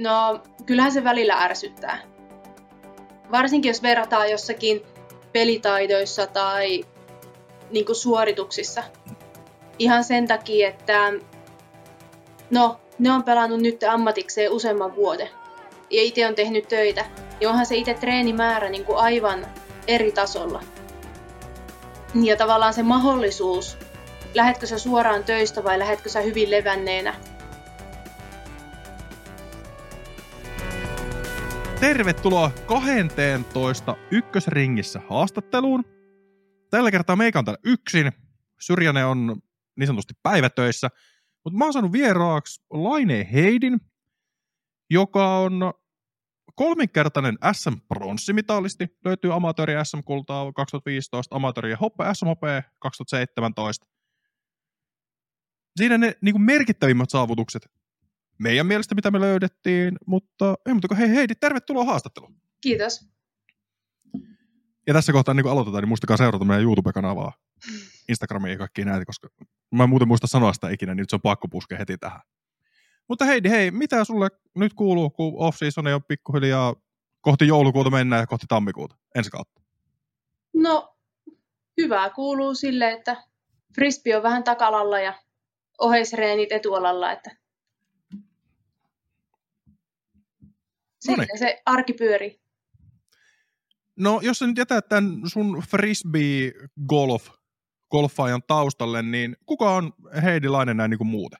No, kyllähän se välillä ärsyttää. Varsinkin jos verrataan jossakin pelitaidoissa tai niin kuin suorituksissa. Ihan sen takia, että no, ne on pelannut nyt ammatikseen useamman vuoden. Ja itse on tehnyt töitä. Ja onhan se itse treenimäärä niin kuin aivan eri tasolla. Ja tavallaan se mahdollisuus, lähetkö sä suoraan töistä vai lähetkö sä hyvin levänneenä, Tervetuloa 12 ykkösringissä haastatteluun. Tällä kertaa meikä on täällä yksin. Syrjäne on niin sanotusti päivätöissä. Mutta mä oon saanut vieraaksi Laine Heidin, joka on kolminkertainen SM-pronssimitalisti. Löytyy amatööri SM-kultaa 2015, amatööri hoppe SMHP 2017. Siinä ne niin merkittävimmät saavutukset meidän mielestä, mitä me löydettiin, mutta ei muuta kuin hei Heidi, tervetuloa haastatteluun. Kiitos. Ja tässä kohtaa niin kun aloitetaan, niin muistakaa seurata meidän YouTube-kanavaa, Instagramia ja kaikki näitä, koska mä en muuten muista sanoa sitä ikinä, niin nyt se on pakko puskea heti tähän. Mutta Heidi, hei, mitä sulle nyt kuuluu, kun off-season on pikkuhiljaa kohti joulukuuta mennään ja kohti tammikuuta ensi kautta? No, hyvää kuuluu sille, että frisbee on vähän takalalla ja oheisreenit etualalla, että Sitten se arki pyörii. No, jos sä nyt jätät tämän sun frisbee golf golfaajan taustalle, niin kuka on Heidi Lainen näin niin kuin muuten?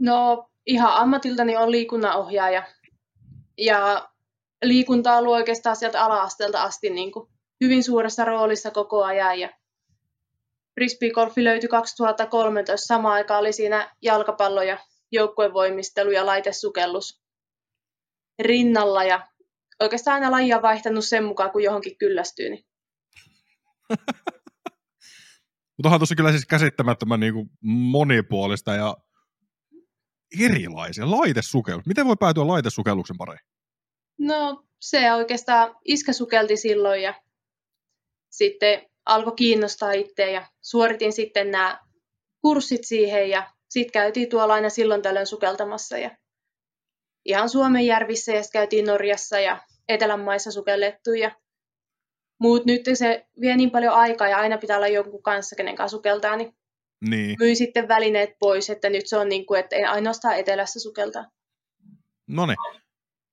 No, ihan ammatiltani on liikunnanohjaaja. Ja liikunta on ollut oikeastaan sieltä ala-asteelta asti niin kuin hyvin suuressa roolissa koko ajan. Ja frisbee-golfi löytyi 2013. Samaan aikaan oli siinä jalkapallo ja joukkuevoimistelu ja laitesukellus rinnalla ja oikeastaan aina lajia vaihtanut sen mukaan, kun johonkin kyllästyy. Niin. Mutta onhan tosi kyllä siis käsittämättömän niin kuin monipuolista ja erilaisia. Laitesukellus. Miten voi päätyä laitesukelluksen pariin? No se oikeastaan iskä sukelti silloin ja sitten alkoi kiinnostaa itseä ja suoritin sitten nämä kurssit siihen ja sitten käytiin tuolla aina silloin tällöin sukeltamassa ja ihan Suomen järvissä ja käytiin Norjassa ja Etelän maissa sukellettu ja muut nyt se vie niin paljon aikaa ja aina pitää olla jonkun kanssa, kenen kanssa sukeltaa, niin, niin. myi sitten välineet pois, että nyt se on niin kuin, että ei ainoastaan etelässä sukeltaa. No niin.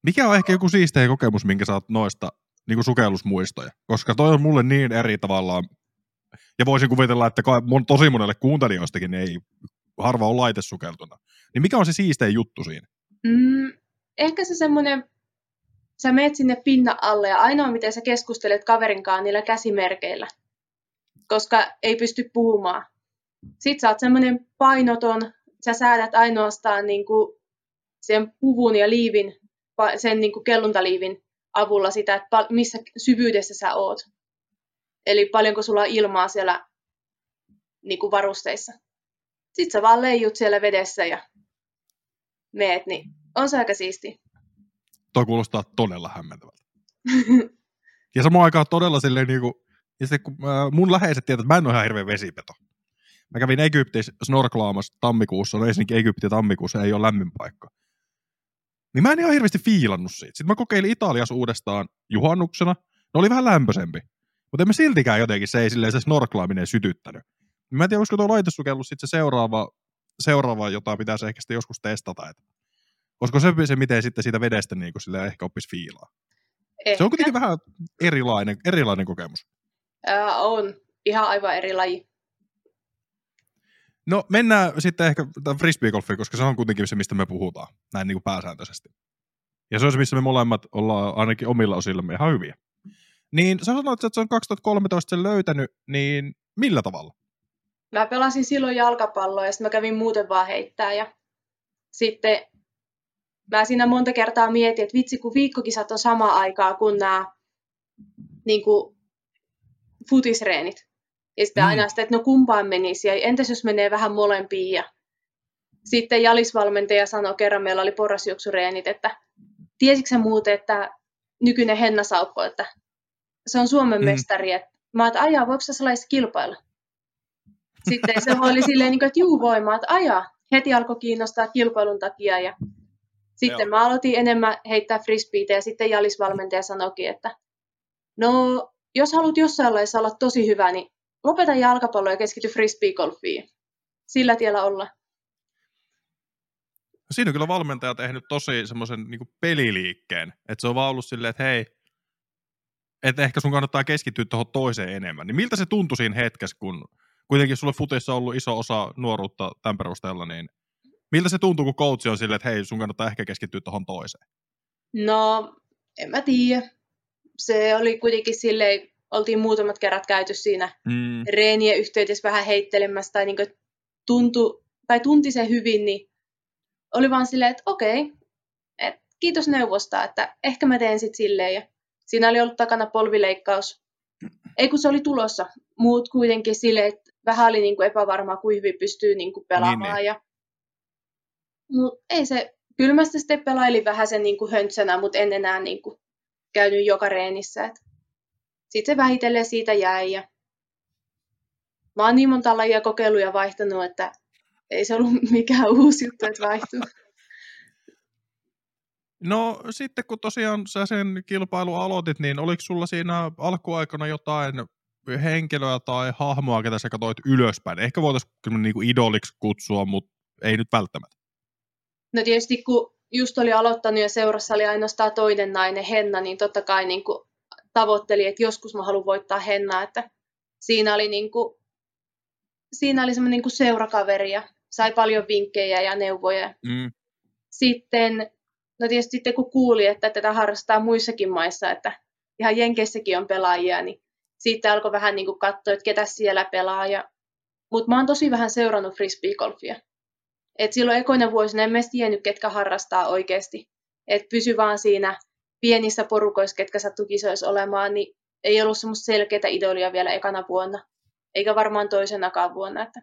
Mikä on ehkä joku siisteä kokemus, minkä saat noista niin kuin sukellusmuistoja? Koska toi on mulle niin eri tavallaan, ja voisin kuvitella, että tosi monelle kuuntelijoistakin ei harva on laitesukeltuna. Niin mikä on se siistein juttu siinä? Mm, ehkä se semmoinen, sä meet sinne pinnan alle ja ainoa miten sä keskustelet kaverinkaan niillä käsimerkeillä, koska ei pysty puhumaan. Sitten sä oot semmoinen painoton, sä säädät ainoastaan niin kuin sen puvun ja liivin, sen niin kuin kelluntaliivin avulla sitä, että missä syvyydessä sä oot. Eli paljonko sulla on ilmaa siellä niin kuin varusteissa. Sitten sä vaan leijut siellä vedessä ja meet, niin on se aika siisti. Tuo kuulostaa todella hämmentävältä. ja samaan aikaan todella silleen niin kuin, ja sitten kun äh, mun läheiset tietävät, että mä en ole ihan hirveä vesipeto. Mä kävin Egyptissä snorklaamassa tammikuussa, no ensinnäkin Egypti tammikuussa ei ole lämmin paikka. Niin mä en ihan hirveästi fiilannut siitä. Sitten mä kokeilin Italiassa uudestaan juhannuksena. Ne oli vähän lämpöisempi. Mutta en mä siltikään jotenkin, se ei silleen se snorklaaminen sytyttänyt. Mä en tiedä, olisiko tuo laitosukellus sitten se seuraava, seuraava, jota pitäisi ehkä sitten joskus testata. Että Olisiko se se, miten sitten siitä vedestä niin kuin ehkä oppisi fiilaa? Ehkä. Se on kuitenkin vähän erilainen, erilainen kokemus. Ää, on. Ihan aivan eri laji. No mennään sitten ehkä frisbeegolfiin, koska se on kuitenkin se, mistä me puhutaan, näin niin kuin pääsääntöisesti. Ja se on se, missä me molemmat ollaan ainakin omilla osillamme ihan hyviä. Niin sä sanoit, että se on 2013 sen löytänyt, niin millä tavalla? Mä pelasin silloin jalkapalloa ja sitten mä kävin muuten vaan heittää ja sitten mä siinä monta kertaa mietin, että vitsi kun viikkokisat on sama aikaa kuin nämä niin kuin futisreenit. Ja sitten mm. aina sitä, että no kumpaan menisi, ja entäs jos menee vähän molempiin. Ja sitten jalisvalmentaja sanoi kerran, meillä oli porrasjuoksureenit, että tiesitkö muuten, että nykyinen Henna Saukko, että se on Suomen mm. mestari. Että mä että ajaa, voiko sellaista kilpailla? Sitten se oli silleen, niin että juu voimaa, että ajaa. Heti alkoi kiinnostaa kilpailun takia ja Sitten Joo. mä aloitin enemmän heittää frisbeitä ja sitten Jalis valmentaja sanoikin, että no jos haluat jossain laissa olla tosi hyvä, niin lopeta jalkapallo ja keskity frisbeegolfiin. Sillä tiellä olla. Siinä on kyllä valmentaja tehnyt tosi semmoisen niin peliliikkeen, että se on vaan ollut silleen, että hei, että ehkä sun kannattaa keskittyä tuohon toiseen enemmän. Niin miltä se tuntui siinä hetkessä, kun kuitenkin sulle futissa on ollut iso osa nuoruutta tämän perusteella, niin miltä se tuntuu, kun coach on silleen, että hei, sun kannattaa ehkä keskittyä tuohon toiseen? No, en mä tiedä. Se oli kuitenkin silleen, oltiin muutamat kerrat käyty siinä mm. reenien yhteydessä vähän heittelemässä tai niin tuntu, tai tunti se hyvin, niin oli vaan silleen, että okei, että kiitos neuvosta, että ehkä mä teen sitten silleen. Ja siinä oli ollut takana polvileikkaus. Ei kun se oli tulossa. Muut kuitenkin silleen, että vähän oli niin kuin epävarmaa, kuin hyvin pystyy niin kuin pelaamaan. Niin, niin. Ja... Mut ei se, kyllä sitten pelailin vähän sen niin kuin höntsänä, mutta en enää niin kuin käynyt joka reenissä. Sitten se vähitellen siitä jäi. Ja... Mä oon niin monta lajia kokeillut ja vaihtanut, että ei se ollut mikään uusi juttu, että vaihtuu. No sitten kun tosiaan sä sen kilpailun aloitit, niin oliko sulla siinä alkuaikana jotain henkilöä tai hahmoa, ketä sä katsoit ylöspäin? Ehkä voitaisiin niinku idoliksi kutsua, mutta ei nyt välttämättä. No tietysti kun just oli aloittanut ja seurassa oli ainoastaan toinen nainen, Henna, niin totta kai niin kuin tavoitteli, että joskus mä haluan voittaa Hennaa, että siinä oli, niin kuin, siinä oli semmoinen niin kuin seurakaveri ja sai paljon vinkkejä ja neuvoja. Mm. Sitten, no tietysti sitten kun kuuli, että tätä harrastaa muissakin maissa, että ihan Jenkeissäkin on pelaajia, niin siitä alkoi vähän niin kuin katsoa, että ketä siellä pelaa. Ja... Mutta mä oon tosi vähän seurannut frisbeegolfia. Et silloin ekoina vuosina en mä tiennyt, ketkä harrastaa oikeasti. Et pysy vaan siinä pienissä porukoissa, ketkä sattuu kisoissa olemaan, niin ei ollut semmoista selkeää idolia vielä ekana vuonna. Eikä varmaan toisenakaan vuonna. Että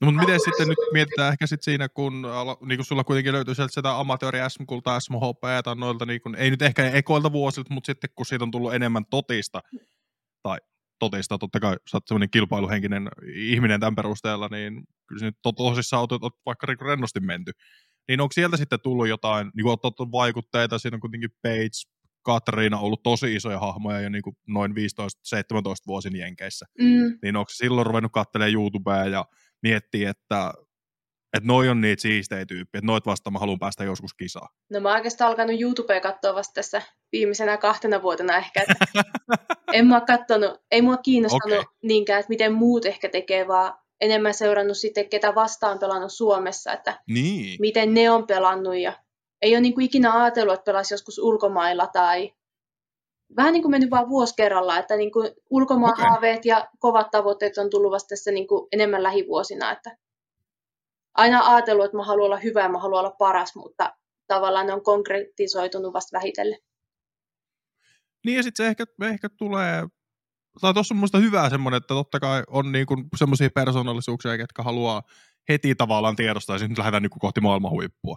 No, mutta miten sitten nyt mietitään ehkä sit siinä, kun niin kun sulla kuitenkin löytyy sieltä sitä amatööri SM-kultaa, SMHP, tai noilta, niin kun, ei nyt ehkä ekoilta vuosilta, mutta sitten kun siitä on tullut enemmän totista, tai totista, totta kai sä oot semmoinen kilpailuhenkinen ihminen tämän perusteella, niin kyllä se nyt to- tosissaan oot, oot vaikka niin rennosti menty. Niin onko sieltä sitten tullut jotain, niin kuin oot vaikutteita, siinä on kuitenkin Page, Katriina ollut tosi isoja hahmoja jo niin kuin noin 15-17 vuosin Jenkeissä. Mm. Niin onko silloin ruvennut katselemaan YouTubea ja miettii, että että noi on niitä siistejä tyyppiä, että noit vasta mä haluan päästä joskus kisaan. No mä oikeastaan alkanut YouTubea katsoa vasta tässä viimeisenä kahtena vuotena ehkä. Että en mä katsonut, ei mua kiinnostanut okay. niinkään, että miten muut ehkä tekee, vaan enemmän seurannut sitten, ketä vastaan pelannut Suomessa, että niin. miten ne on pelannut ja ei ole niin kuin ikinä ajatellut, että pelasi joskus ulkomailla tai vähän niin kuin mennyt vaan vuosi kerralla, että niin kuin ulkomaan okay. haaveet ja kovat tavoitteet on tullut vasta tässä niin kuin enemmän lähivuosina, että aina ajatellut, että mä haluan olla hyvä ja mä haluan olla paras, mutta tavallaan ne on konkretisoitunut vasta vähitellen. Niin ja sitten se ehkä, ehkä tulee, tai tuossa on minusta hyvää semmoinen, että totta kai on niin semmoisia persoonallisuuksia, jotka haluaa heti tavallaan tiedostaa, ja sitten lähdetään niin kohti maailman huippua.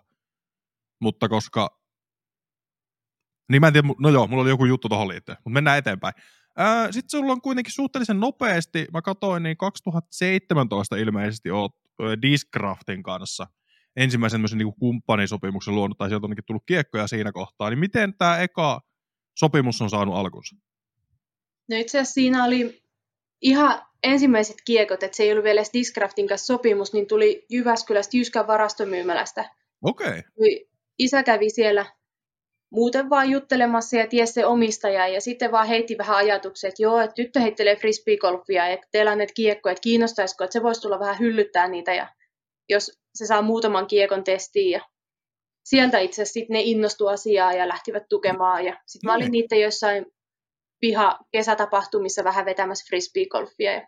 Mutta koska niin mä en tiedä, no joo, mulla oli joku juttu tuohon liittyen, mutta mennään eteenpäin. Sitten sulla on kuitenkin suhteellisen nopeasti, mä katsoin, niin 2017 ilmeisesti oot Discraftin kanssa ensimmäisen tämmöisen niin kumppanisopimuksen luonut, tai sieltä onkin tullut kiekkoja siinä kohtaa, niin miten tämä eka sopimus on saanut alkunsa? No itse asiassa siinä oli ihan ensimmäiset kiekot, että se ei ollut vielä edes Discraftin kanssa sopimus, niin tuli Jyväskylästä Jyskän varastomyymälästä. Okei. Okay. Isä kävi siellä muuten vaan juttelemassa ja tiesi se omistaja ja sitten vaan heitti vähän ajatuksia, että joo, että tyttö heittelee frisbeegolfia ja teillä on näitä kiekkoja, että kiinnostaisiko, että se voisi tulla vähän hyllyttää niitä ja jos se saa muutaman kiekon testiin ja sieltä itse asiassa ne innostui asiaa ja lähtivät tukemaan ja sitten mä olin mm. niiden jossain piha kesätapahtumissa vähän vetämässä frisbeegolfia ja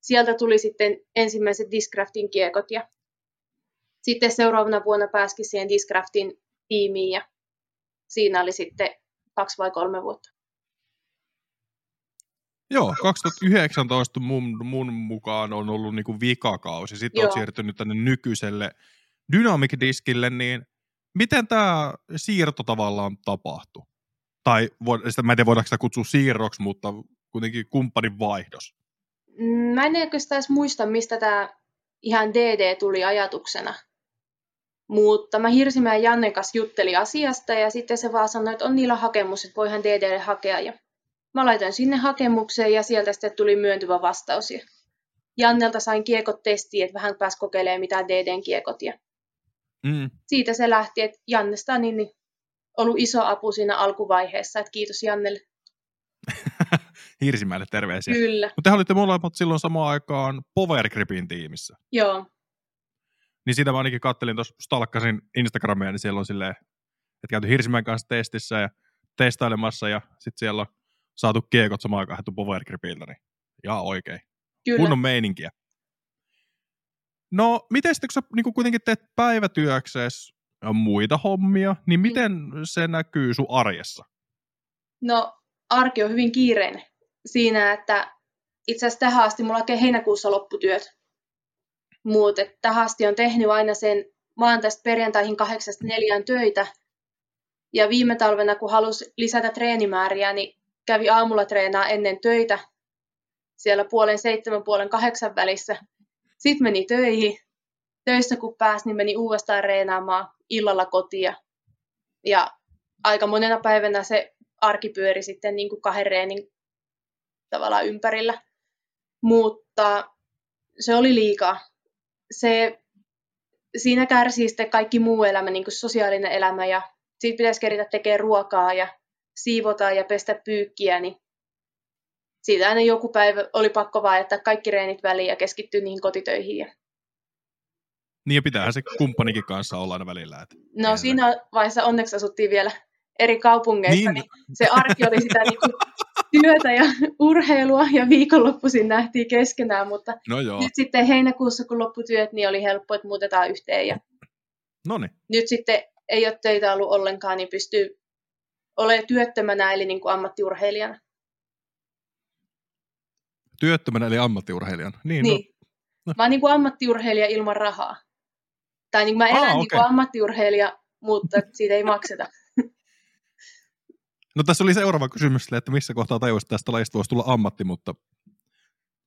sieltä tuli sitten ensimmäiset Discraftin kiekot ja sitten seuraavana vuonna pääskin siihen Discraftin tiimiin ja siinä oli sitten kaksi vai kolme vuotta. Joo, 2019 mun, mun mukaan on ollut niinku vikakausi. Sitten on siirtynyt tänne nykyiselle Dynamic-diskille, niin miten tämä siirto tavallaan tapahtui? Tai sitä, mä en tiedä, voidaanko sitä kutsua siirroksi, mutta kuitenkin kumppanin vaihdos. Mä en oikeastaan edes muista, mistä tämä ihan DD tuli ajatuksena. Mutta mä Hirsimäen Jannen kanssa juttelin asiasta ja sitten se vaan sanoi, että on niillä hakemus, että voihan DDlle hakea. Ja mä laitoin sinne hakemukseen ja sieltä sitten tuli myöntyvä vastaus. Ja Jannelta sain kiekot testiin, että vähän pääsi kokeilemaan mitä DDn kiekot. Ja Mm. siitä se lähti, että Jannesta on niin, niin ollut iso apu siinä alkuvaiheessa, että kiitos Jannelle. Hirsimäelle terveisiä. Kyllä, Mutta te olitte molemmat silloin samaan aikaan Power Gripin tiimissä. joo, Niin siitä mä ainakin kattelin tuossa, stalkkasin Instagramia, niin siellä on silleen, että käyty Hirsimäen kanssa testissä ja testailemassa ja sitten siellä on saatu kiekot samaan aikaan haettu Power Gripiltä, niin ihan oikein. kyllä. Kunnon meininkiä. No, miten sitten, kun sä niin kuitenkin teet päivätyöksessä muita hommia, niin miten se näkyy sun arjessa? No, arki on hyvin kiireinen siinä, että itse asiassa tähän asti mulla oikein heinäkuussa lopputyöt. Mutta tähän asti on tehnyt aina sen maantaista perjantaihin kahdeksasta neljään töitä. Ja viime talvena, kun halusi lisätä treenimääriä, niin kävi aamulla treenaa ennen töitä siellä puolen seitsemän, puolen kahdeksan välissä. Sitten meni töihin. Töissä kun pääsi, niin meni uudestaan reenaamaan illalla kotia. Ja aika monena päivänä se arki pyöri sitten niin kuin kahden reenin tavallaan ympärillä. Mutta se oli liikaa. Se, siinä kärsii sitten kaikki muu elämä, niin kuin sosiaalinen elämä ja siitä pitäisi keritä tekemään ruokaa ja siivota ja pestä pyykkiä, niin siitä aina joku päivä oli pakko vaan jättää kaikki reenit väliin ja keskittyä niihin kotitöihin. Ja Niin ja pitäähän se kumppanikin kanssa olla aina välillä. Että No se- siinä vaiheessa onneksi asuttiin vielä eri kaupungeissa, Niin. niin, se arki oli sitä niin kuin työtä ja urheilua ja viikonloppuisin nähtiin keskenään, mutta No joo, nyt sitten heinäkuussa kun lopputyöt, niin oli helppo, että muutetaan yhteen ja no niin. nyt sitten ei ole töitä ollut ollenkaan, niin pystyy olemaan työttömänä eli niin kuin ammattiurheilijana. Työttömänä eli ammattiurheilijan. Niin, Niin. No. No. Mä oon niin kuin ammattiurheilija ilman rahaa. Tai niin kuin mä Aa, elän niin kuin ammattiurheilija, mutta siitä ei makseta. No tässä oli seuraava kysymys, sille, että missä kohtaa tajusit, että tästä lajista voisi tulla ammatti, mutta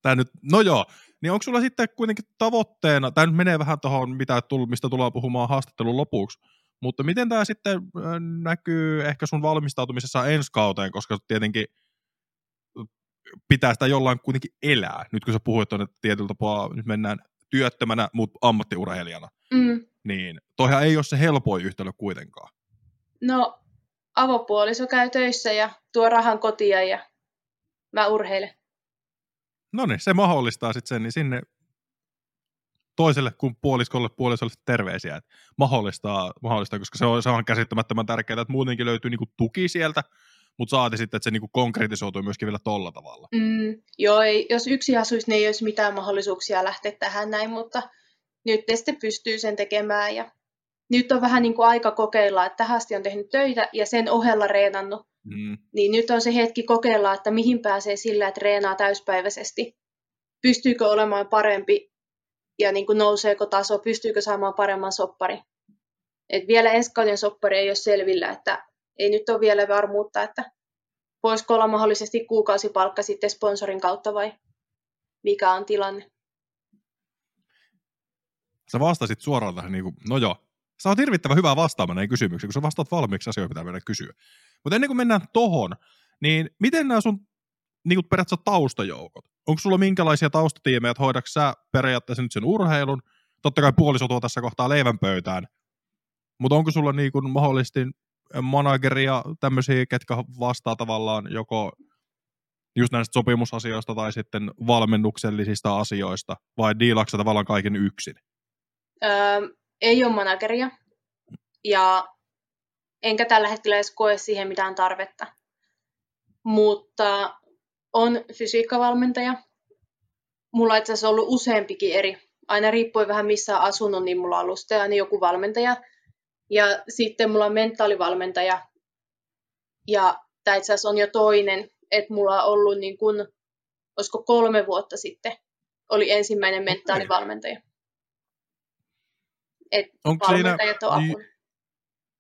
tämä nyt, no joo, niin onko sulla sitten kuitenkin tavoitteena, tämä nyt menee vähän tuohon, mitä tull, mistä tullaan puhumaan haastattelun lopuksi, mutta miten tämä sitten näkyy ehkä sun valmistautumisessa ensi kauteen, koska tietenkin pitää sitä jollain kuitenkin elää, nyt kun sä puhuit että tietyllä tapaa, nyt mennään työttömänä, mutta ammattiurheilijana, Mm. niin toihan ei ole se helpoin yhtälö kuitenkaan. No, avopuoliso käy töissä ja tuo rahan kotia ja mä urheilen. No niin, se mahdollistaa sitten sen, niin sinne toiselle kuin puoliskolle puolisolle terveisiä, että mahdollistaa, mahdollistaa koska se on, se on käsittämättömän tärkeää, että muutenkin löytyy niinku tuki sieltä, mutta saati sitten, että se niinku konkretisoituu myöskin vielä tolla tavalla. Mm, joo, ei, jos yksi asuisi, niin ei olisi mitään mahdollisuuksia lähteä tähän näin, mutta nyt ne sitten pystyy sen tekemään. Ja nyt on vähän niin kuin aika kokeilla, että tähän asti on tehnyt töitä ja sen ohella reenannut. Mm. Niin nyt on se hetki kokeilla, että mihin pääsee sillä, että reenaa täyspäiväisesti. Pystyykö olemaan parempi ja niin kuin nouseeko taso, pystyykö saamaan paremman soppari. Et vielä ensi kauden soppari ei ole selvillä, että ei nyt ole vielä varmuutta, että voisiko olla mahdollisesti kuukausipalkka sitten sponsorin kautta vai mikä on tilanne. Sä vastasit suoraan tähän, niin kuin, no joo, sä oot hirvittävän hyvää vastaamaan näihin kysymyksiin, kun sä vastaat valmiiksi asioita, pitää mennä kysyä. Mutta ennen kuin mennään tohon, niin miten nämä sun niin kuin periaatteessa taustajoukot? Onko sulla minkälaisia taustatiimejä, että sä periaatteessa nyt sen urheilun? Totta kai puoliso tuo tässä kohtaa leivän pöytään, mutta onko sulla niin kuin mahdollisesti manageria, tämmöisiä, ketkä vastaa tavallaan joko just näistä sopimusasioista tai sitten valmennuksellisista asioista, vai diilaksa tavallaan kaiken yksin? Öö, ei ole manageria ja enkä tällä hetkellä edes koe siihen mitään tarvetta. Mutta on fysiikkavalmentaja. Mulla on itse asiassa ollut useampikin eri. Aina riippuen vähän missä on asunut, niin mulla on ollut sitten aina joku valmentaja. Ja sitten mulla on mentaalivalmentaja. Ja tämä itse asiassa on jo toinen, että mulla on ollut niin kun, olisiko kolme vuotta sitten, oli ensimmäinen mentaalivalmentaja. Et Onko siinä... on apuna.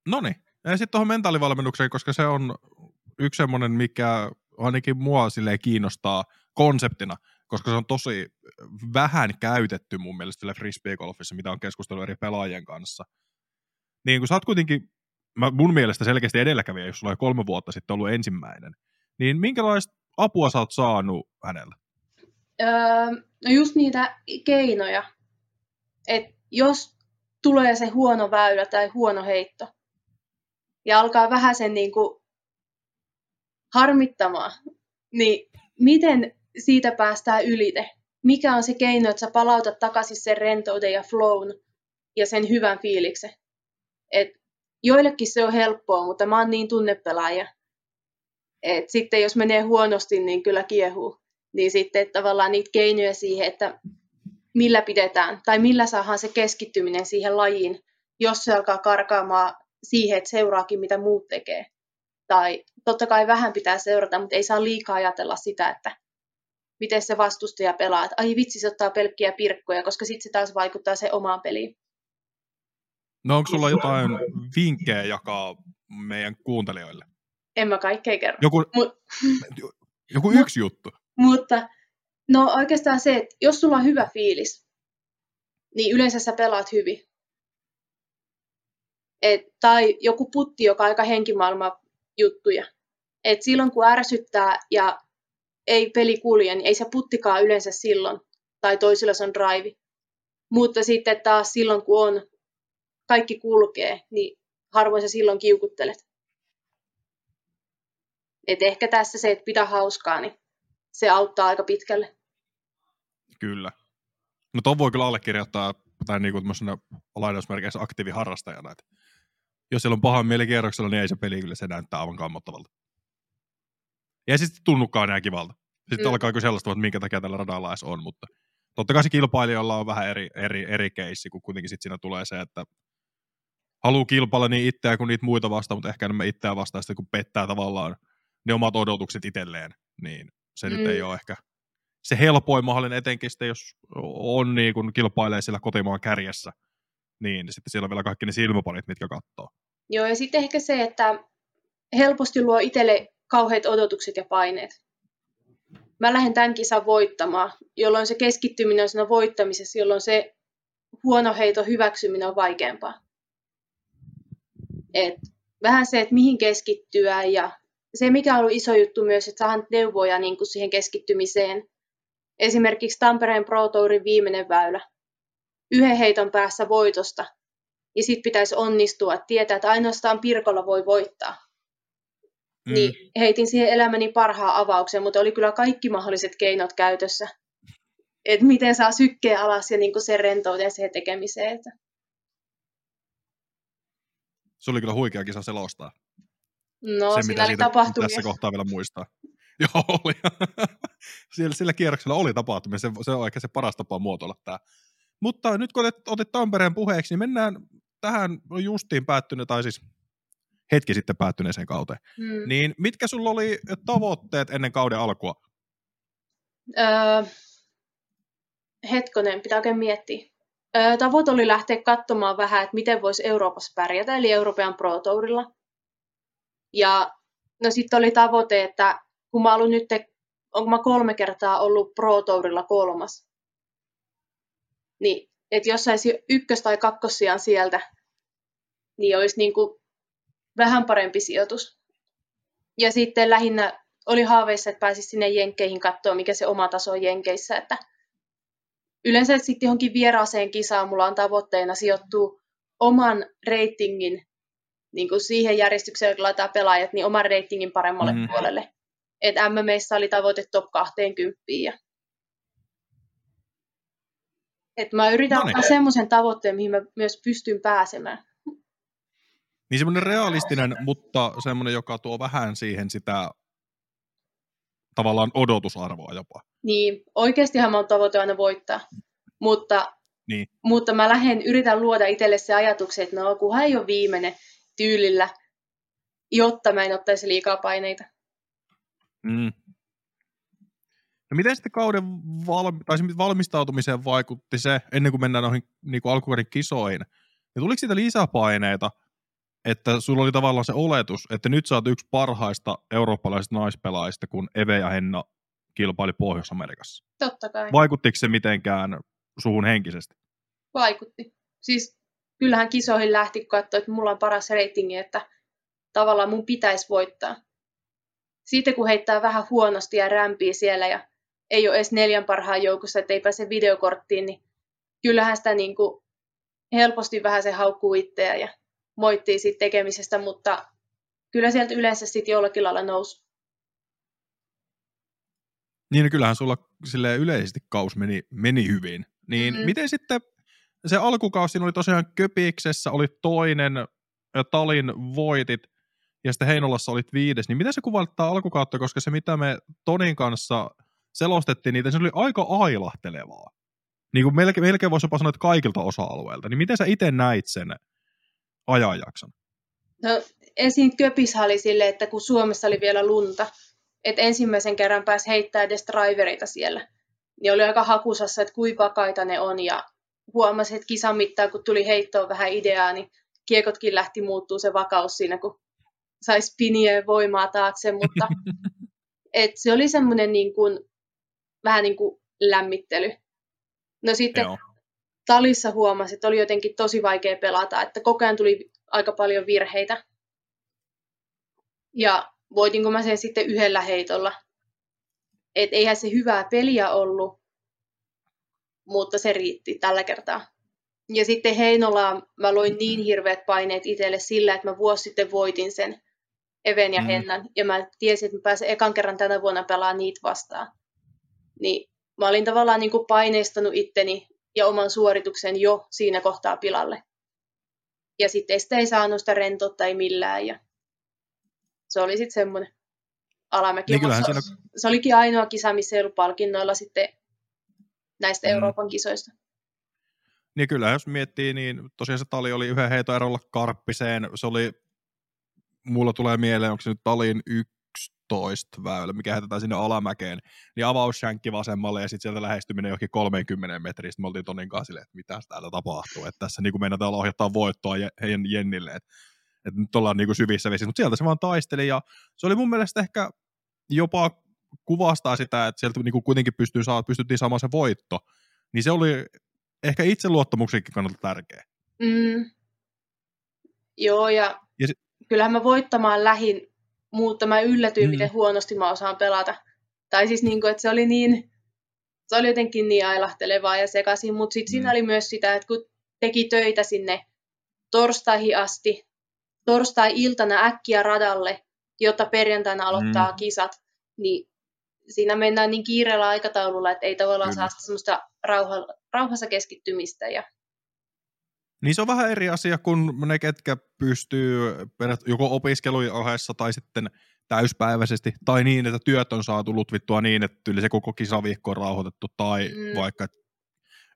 No niin. Ja sitten tuohon mentaalivalmennukseen, koska se on yksi semmoinen, mikä ainakin mua silleen kiinnostaa konseptina, koska se on tosi vähän käytetty mun mielestä sille frisbeegolfissa, mitä on keskustellut eri pelaajien kanssa. Niin kun sä oot kuitenkin, mä, mun mielestä selkeästi edelläkävijä, jos sulla on kolme vuotta sitten ollut ensimmäinen, niin minkälaista apua sä oot saanut hänellä? Öö, no just niitä keinoja, että jos tulee se huono väylä tai huono heitto, ja alkaa vähän sen niin kuin harmittamaan, niin miten siitä päästään ylite? Mikä on se keino, että sä palautat takaisin sen rentouden ja flown ja sen hyvän fiiliksen? Et joillekin se on helppoa, mutta mä oon niin tunnepelaaja, et sitten jos menee huonosti, niin kyllä kiehuu. Niin sitten tavallaan niitä keinoja siihen, että millä pidetään tai millä saadaan se keskittyminen siihen lajiin, jos se alkaa karkaamaan siihen, että seuraakin mitä muut tekee. Tai totta kai vähän pitää seurata, mutta ei saa liikaa ajatella sitä, että miten se vastustaja pelaa. Että ai vitsi, se ottaa pelkkiä pirkkoja, koska sitten se taas vaikuttaa se omaan peliin. No onko sulla jotain vinkkejä jakaa meidän kuuntelijoille? En mä kaikkea kerro. Joku, Mut, joku yksi juttu. mutta no oikeastaan se, että jos sulla on hyvä fiilis, niin yleensä sä pelaat hyvin. Et, tai joku putti, joka on aika henkimaailma juttuja. Et silloin kun ärsyttää ja ei peli kulje, niin ei se puttikaan yleensä silloin. Tai toisilla se on drive. Mutta sitten taas silloin kun on, kaikki kulkee, niin harvoin sä silloin kiukuttelet. Et ehkä tässä se, että pidä hauskaa, niin se auttaa aika pitkälle. Kyllä. No ton voi kyllä allekirjoittaa, tai niin kuin lainausmerkeissä aktiiviharrastajana, että jos siellä on paha mieli kierroksella, niin ei se peli kyllä se näyttää aivan kammottavalta. Ja sitten tunnukaan enää kivalta. Sitten mm. alkaa sellaista, että minkä takia tällä radalla edes on, mutta totta kai se kilpailijalla on vähän eri, eri, eri keissi, kun kuitenkin sitten siinä tulee se, että haluaa kilpailla niin itseä kuin niitä muita vastaan, mutta ehkä enemmän itseä vastaan, sitten kun pettää tavallaan ne omat odotukset itselleen, niin se mm. nyt ei ole ehkä se helpoin mahdollinen, etenkin sitten, jos on niin kuin kilpailee sillä kotimaan kärjessä, niin sitten siellä on vielä kaikki ne silmäparit, mitkä katsoo. Joo, ja sitten ehkä se, että helposti luo itselle kauheat odotukset ja paineet. Mä lähden tämän kisan voittamaan, jolloin se keskittyminen on siinä voittamisessa, jolloin se huono heito hyväksyminen on vaikeampaa. Et vähän se, että mihin keskittyä ja se, mikä on ollut iso juttu myös, että saadaan neuvoja niin kuin siihen keskittymiseen. Esimerkiksi Tampereen Pro Tourin viimeinen väylä. Yhden heiton päässä voitosta. Ja sitten pitäisi onnistua, että tietää, että ainoastaan Pirkolla voi voittaa. Mm. Niin heitin siihen elämäni parhaan avauksen, mutta oli kyllä kaikki mahdolliset keinot käytössä. Että miten saa sykkeen alas ja niin kuin sen rentouteen siihen tekemiseen. Se oli kyllä huikea kisa selostaa. No, se, mitä oli tapahtumia. Tässä kohtaa vielä muistaa. Joo, oli. sillä, sillä kierroksella oli tapahtumia. Se, se on ehkä se paras tapa muotoilla tämä. Mutta nyt kun otit, otit Tampereen puheeksi, niin mennään tähän justiin päättynyt, tai siis hetki sitten päättyneeseen kauteen. Hmm. Niin mitkä sulla oli tavoitteet ennen kauden alkua? Öö, hetkonen, pitää oikein miettiä. Öö, tavoite oli lähteä katsomaan vähän, että miten voisi Euroopassa pärjätä, eli Euroopan Pro Tourilla. Ja no sitten oli tavoite, että kun mä ollut nyt, onko mä kolme kertaa ollut Pro Tourilla kolmas, niin että jos saisi ykkös- tai kakkossijan sieltä, niin olisi niin kuin vähän parempi sijoitus. Ja sitten lähinnä oli haaveissa, että pääsisi sinne Jenkkeihin katsoa, mikä se oma taso on Jenkeissä. Että yleensä sitten johonkin vieraaseen kisaan mulla on tavoitteena sijoittua oman reitingin niin kuin siihen järjestykseen, kun laitetaan pelaajat, niin oman reitingin paremmalle mm. puolelle. Et MMEissä oli tavoite top 20 ja et mä yritän no niin. ottaa semmoisen tavoitteen, mihin mä myös pystyn pääsemään. Niin semmoinen realistinen, mutta semmoinen, joka tuo vähän siihen sitä tavallaan odotusarvoa jopa. Niin, oikeastihan mä oon tavoite aina voittaa, mutta, niin. mutta mä lähden, yritän luoda itselle se ajatuksen, että no kunhan ei ole viimeinen, tyylillä, jotta mä en ottaisi liikaa paineita. Mm. No miten sitten kauden valmi- tai valmistautumiseen vaikutti se, ennen kuin mennään noihin niin kuin alkukauden kisoihin, niin tuliko siitä lisäpaineita, että sulla oli tavallaan se oletus, että nyt sä oot yksi parhaista eurooppalaisista naispelaajista, kun Eve ja Henna kilpaili Pohjois-Amerikassa? Totta kai. Vaikuttiko se mitenkään suhun henkisesti? Vaikutti. Siis kyllähän kisoihin lähti katsoa, että mulla on paras ratingi, että tavallaan mun pitäisi voittaa. Siitä kun heittää vähän huonosti ja rämpii siellä ja ei ole edes neljän parhaan joukossa, että ei pääse videokorttiin, niin kyllähän sitä niin kuin helposti vähän se haukkuu itseä ja moittii siitä tekemisestä, mutta kyllä sieltä yleensä sitten jollakin lailla nousi. Niin, no kyllähän sulla sille yleisesti kaus meni, meni hyvin. Niin mm-hmm. miten sitten se alkukausi oli tosiaan Köpiksessä, oli toinen, ja Talin voitit, ja sitten Heinolassa olit viides, niin miten se kuvailettaa alkukautta, koska se mitä me Tonin kanssa selostettiin niitä, se oli aika ailahtelevaa. Niin kuin melkein, melkein voisi jopa sanoa, että kaikilta osa-alueilta. Niin miten sä itse näit sen ajanjakson? No ensin Köpisä oli silleen, että kun Suomessa oli vielä lunta, että ensimmäisen kerran pääsi heittämään edes drivereita siellä, niin oli aika hakusassa, että kuinka vakaita ne on ja huomasi, että kisan mittaan, kun tuli heittoon vähän ideaa, niin kiekotkin lähti muuttuu se vakaus siinä, kun sai spiniä voimaa taakse, mutta et se oli semmoinen niin kuin, vähän niin kuin lämmittely. No sitten Joo. talissa huomasi, että oli jotenkin tosi vaikea pelata, että koko ajan tuli aika paljon virheitä. Ja voitinko mä sen sitten yhdellä heitolla. Et eihän se hyvää peliä ollut, mutta se riitti tällä kertaa. Ja sitten Heinolaan mä loin niin hirveät paineet itselle sillä, että mä vuosi sitten voitin sen Even ja mm. Hennan. Ja mä tiesin, että mä pääsen ekan kerran tänä vuonna pelaamaan niitä vastaan. Niin mä olin tavallaan niin kuin paineistanut itteni ja oman suorituksen jo siinä kohtaa pilalle. Ja sitten sitä ei saanut sitä rentoutta ei millään. Ja se oli sitten semmoinen alamäki. Niin se, se olikin ainoa kisa, missä ei ollut palkinnoilla sitten näistä mm. Euroopan kisoista. Niin kyllä, jos miettii, niin tosiaan se tali oli yhden heiton erolla Karppiseen. Se oli, mulla tulee mieleen, onko se nyt talin 11 väylä, mikä heitetään sinne alamäkeen, niin avausshankki vasemmalle ja sitten sieltä lähestyminen johonkin 30 metriä. Sitten me oltiin Tonin kanssa silleen, että mitä täällä tapahtuu. Että tässä niin kuin meinataan ohjattaa voittoa heidän Jennille. Että, että nyt ollaan niin syvissä vesissä. Mutta sieltä se vaan taisteli ja se oli mun mielestä ehkä jopa kuvastaa sitä, että sieltä niin kuin kuitenkin pystyy saa, pystyttiin saamaan se voitto, niin se oli ehkä itseluottamuksenkin kannalta tärkeä. Mm. Joo, ja, ja se... kyllähän mä voittamaan lähin, mutta mä yllätyin, mm. miten huonosti mä osaan pelata. Tai siis niin kuin, että se oli niin, se oli jotenkin niin ailahtelevaa ja sekaisin, mutta sitten mm. siinä oli myös sitä, että kun teki töitä sinne torstaihin asti, torstai-iltana äkkiä radalle, jotta perjantaina aloittaa mm. kisat, niin siinä mennään niin kiireellä aikataululla, että ei tavallaan Kyllä. saa semmoista rauha, rauhassa keskittymistä. Ja... Niin se on vähän eri asia kuin ne, ketkä pystyy joko opiskelujen ohessa tai sitten täyspäiväisesti, tai niin, että työt on saatu lutvittua niin, että yli se koko kisaviikko on rauhoitettu, tai mm. vaikka, että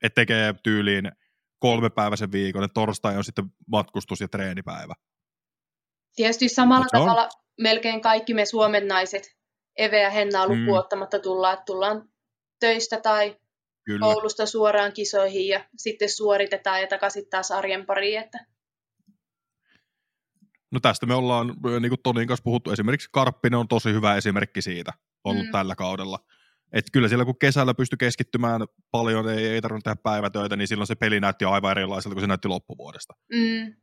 et tekee tyyliin kolmepäiväisen viikon, että torstai on sitten matkustus- ja treenipäivä. Tietysti samalla tavalla on... melkein kaikki me Suomen naiset Eve ja Henna mm. lukuottamatta tullaan, että tullaan töistä tai Kyllä. koulusta suoraan kisoihin ja sitten suoritetaan ja takaisin taas arjen pariin. Että... No tästä me ollaan niin kuin Tonin kanssa puhuttu. Esimerkiksi Karppinen on tosi hyvä esimerkki siitä ollut mm. tällä kaudella. Että kyllä siellä kun kesällä pystyi keskittymään paljon, ei, ei tarvinnut tehdä päivätöitä, niin silloin se peli näytti aivan erilaiselta kuin se näytti loppuvuodesta. Mm.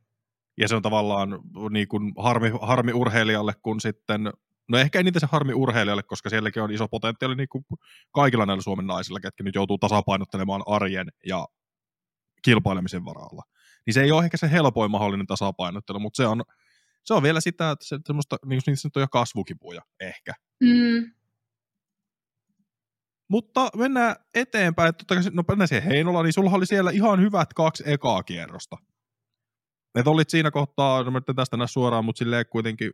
Ja se on tavallaan niin kuin harmi, harmi urheilijalle, kun sitten No ehkä eniten se harmi urheilijalle, koska sielläkin on iso potentiaali niin kuin kaikilla näillä Suomen naisilla, ketkä nyt joutuu tasapainottelemaan arjen ja kilpailemisen varalla. Niin se ei ole ehkä se helpoin mahdollinen tasapainottelu, mutta se on, se on vielä sitä, että se, semmoista niin, niin sanottuja kasvukipuja ehkä. Mm. Mutta mennään eteenpäin. Totta kai, no mennään siihen Heinola, niin sulla oli siellä ihan hyvät kaksi ekaa kierrosta. Et olit siinä kohtaa, no mä tästä näe suoraan, mutta silleen kuitenkin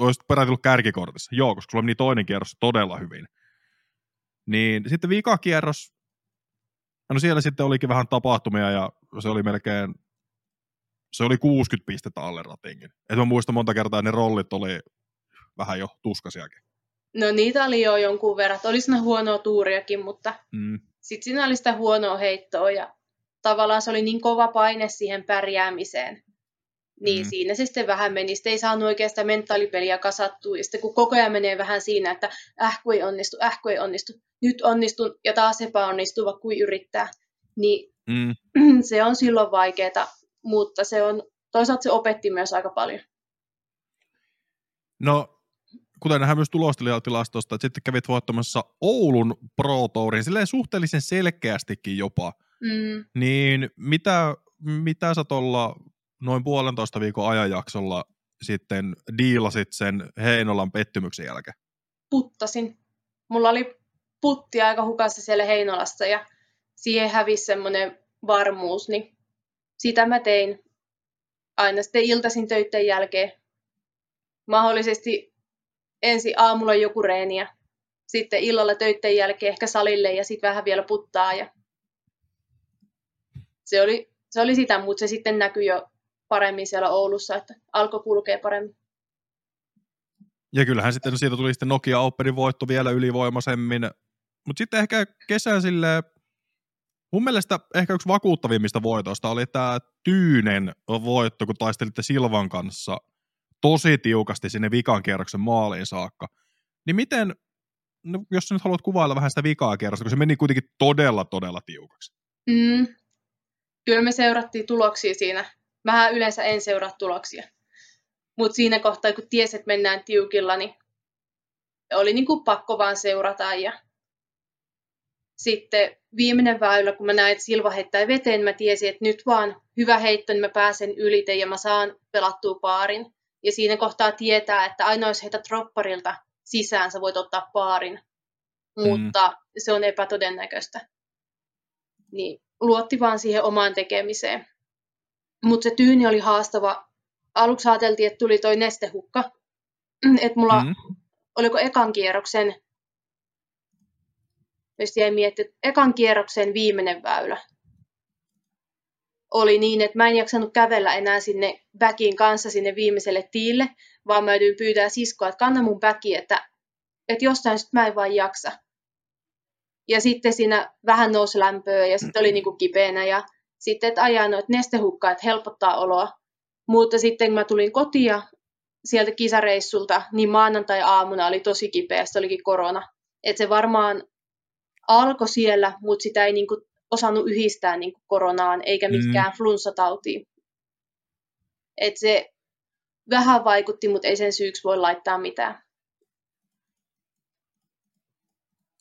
olisit peräti tullut kärkikortissa. Joo, koska sulla meni toinen kierros todella hyvin. Niin sitten vika kierros, no siellä sitten olikin vähän tapahtumia ja se oli melkein, se oli 60 pistettä alle ratingin. Et mä muistan monta kertaa, että ne rollit oli vähän jo tuskasiakin. No niitä oli jo jonkun verran. Oli siinä huonoa tuuriakin, mutta mm. sitten siinä oli sitä huonoa heittoa ja tavallaan se oli niin kova paine siihen pärjäämiseen, niin mm. siinä se sitten vähän meni. Sitten ei saanut sitä mentaalipeliä kasattua. Ja sitten kun koko ajan menee vähän siinä, että ähku ei onnistu, ähku ei onnistu, nyt onnistun ja taas epäonnistuu, vaikka kuin yrittää, niin mm. se on silloin vaikeaa. mutta se on, toisaalta se opetti myös aika paljon. No, kuten nähdään myös tulostilastosta, että sitten kävit voittamassa Oulun Pro Tourin, silleen suhteellisen selkeästikin jopa. Mm. Niin mitä, mitä sä tuolla noin puolentoista viikon ajanjaksolla sitten diilasit sen Heinolan pettymyksen jälkeen? Puttasin. Mulla oli putti aika hukassa siellä Heinolassa ja siihen hävisi semmoinen varmuus, niin sitä mä tein aina sitten iltaisin töiden jälkeen. Mahdollisesti ensi aamulla joku reeni ja sitten illalla töiden jälkeen ehkä salille ja sitten vähän vielä puttaa. Ja se, oli, se oli sitä, mutta se sitten näkyi jo paremmin siellä Oulussa, että alkoi kulkea paremmin. Ja kyllähän sitten siitä tuli sitten Nokia Openin voitto vielä ylivoimaisemmin. Mutta sitten ehkä kesän sille mun mielestä ehkä yksi vakuuttavimmista voitoista oli tämä Tyynen voitto, kun taistelitte Silvan kanssa tosi tiukasti sinne vikan kierroksen maaliin saakka. Niin miten, no jos sä nyt haluat kuvailla vähän sitä vikaa kierrosta, kun se meni kuitenkin todella, todella tiukaksi. Mm. Kyllä me seurattiin tuloksia siinä. Vähän yleensä en seuraa tuloksia. Mutta siinä kohtaa, kun ties, että mennään tiukilla, niin oli niin kuin pakko vaan seurata. Ja sitten viimeinen väylä, kun mä näin, että Silva heittää veteen, mä tiesin, että nyt vaan hyvä heitto, niin mä pääsen ylite ja mä saan pelattua paarin. Ja siinä kohtaa tietää, että aina jos heitä dropparilta sisään, sä voit ottaa paarin. Mm. Mutta se on epätodennäköistä. Niin luotti vaan siihen omaan tekemiseen. Mutta se tyyni oli haastava. Aluksi ajateltiin, että tuli toi nestehukka. Että mulla, mm. oliko ekan kierroksen, jos jäi miettimään, ekan kierroksen viimeinen väylä oli niin, että mä en jaksanut kävellä enää sinne backin kanssa sinne viimeiselle tiille, vaan mä yritin pyytää siskoa, että kanna mun backi, että, että jostain sitten mä en vaan jaksa. Ja sitten siinä vähän nousi lämpöä ja sitten oli niinku kipeänä ja sitten, että ajaa noita nestehukkaa, että helpottaa oloa. Mutta sitten kun mä tulin kotia sieltä kisareissulta, niin maanantai-aamuna oli tosi kipeä, se olikin korona. Että se varmaan alkoi siellä, mutta sitä ei niinku osannut yhdistää niin kuin koronaan eikä mitkään mm. flunssatautiin. Et se vähän vaikutti, mutta ei sen syyksi voi laittaa mitään.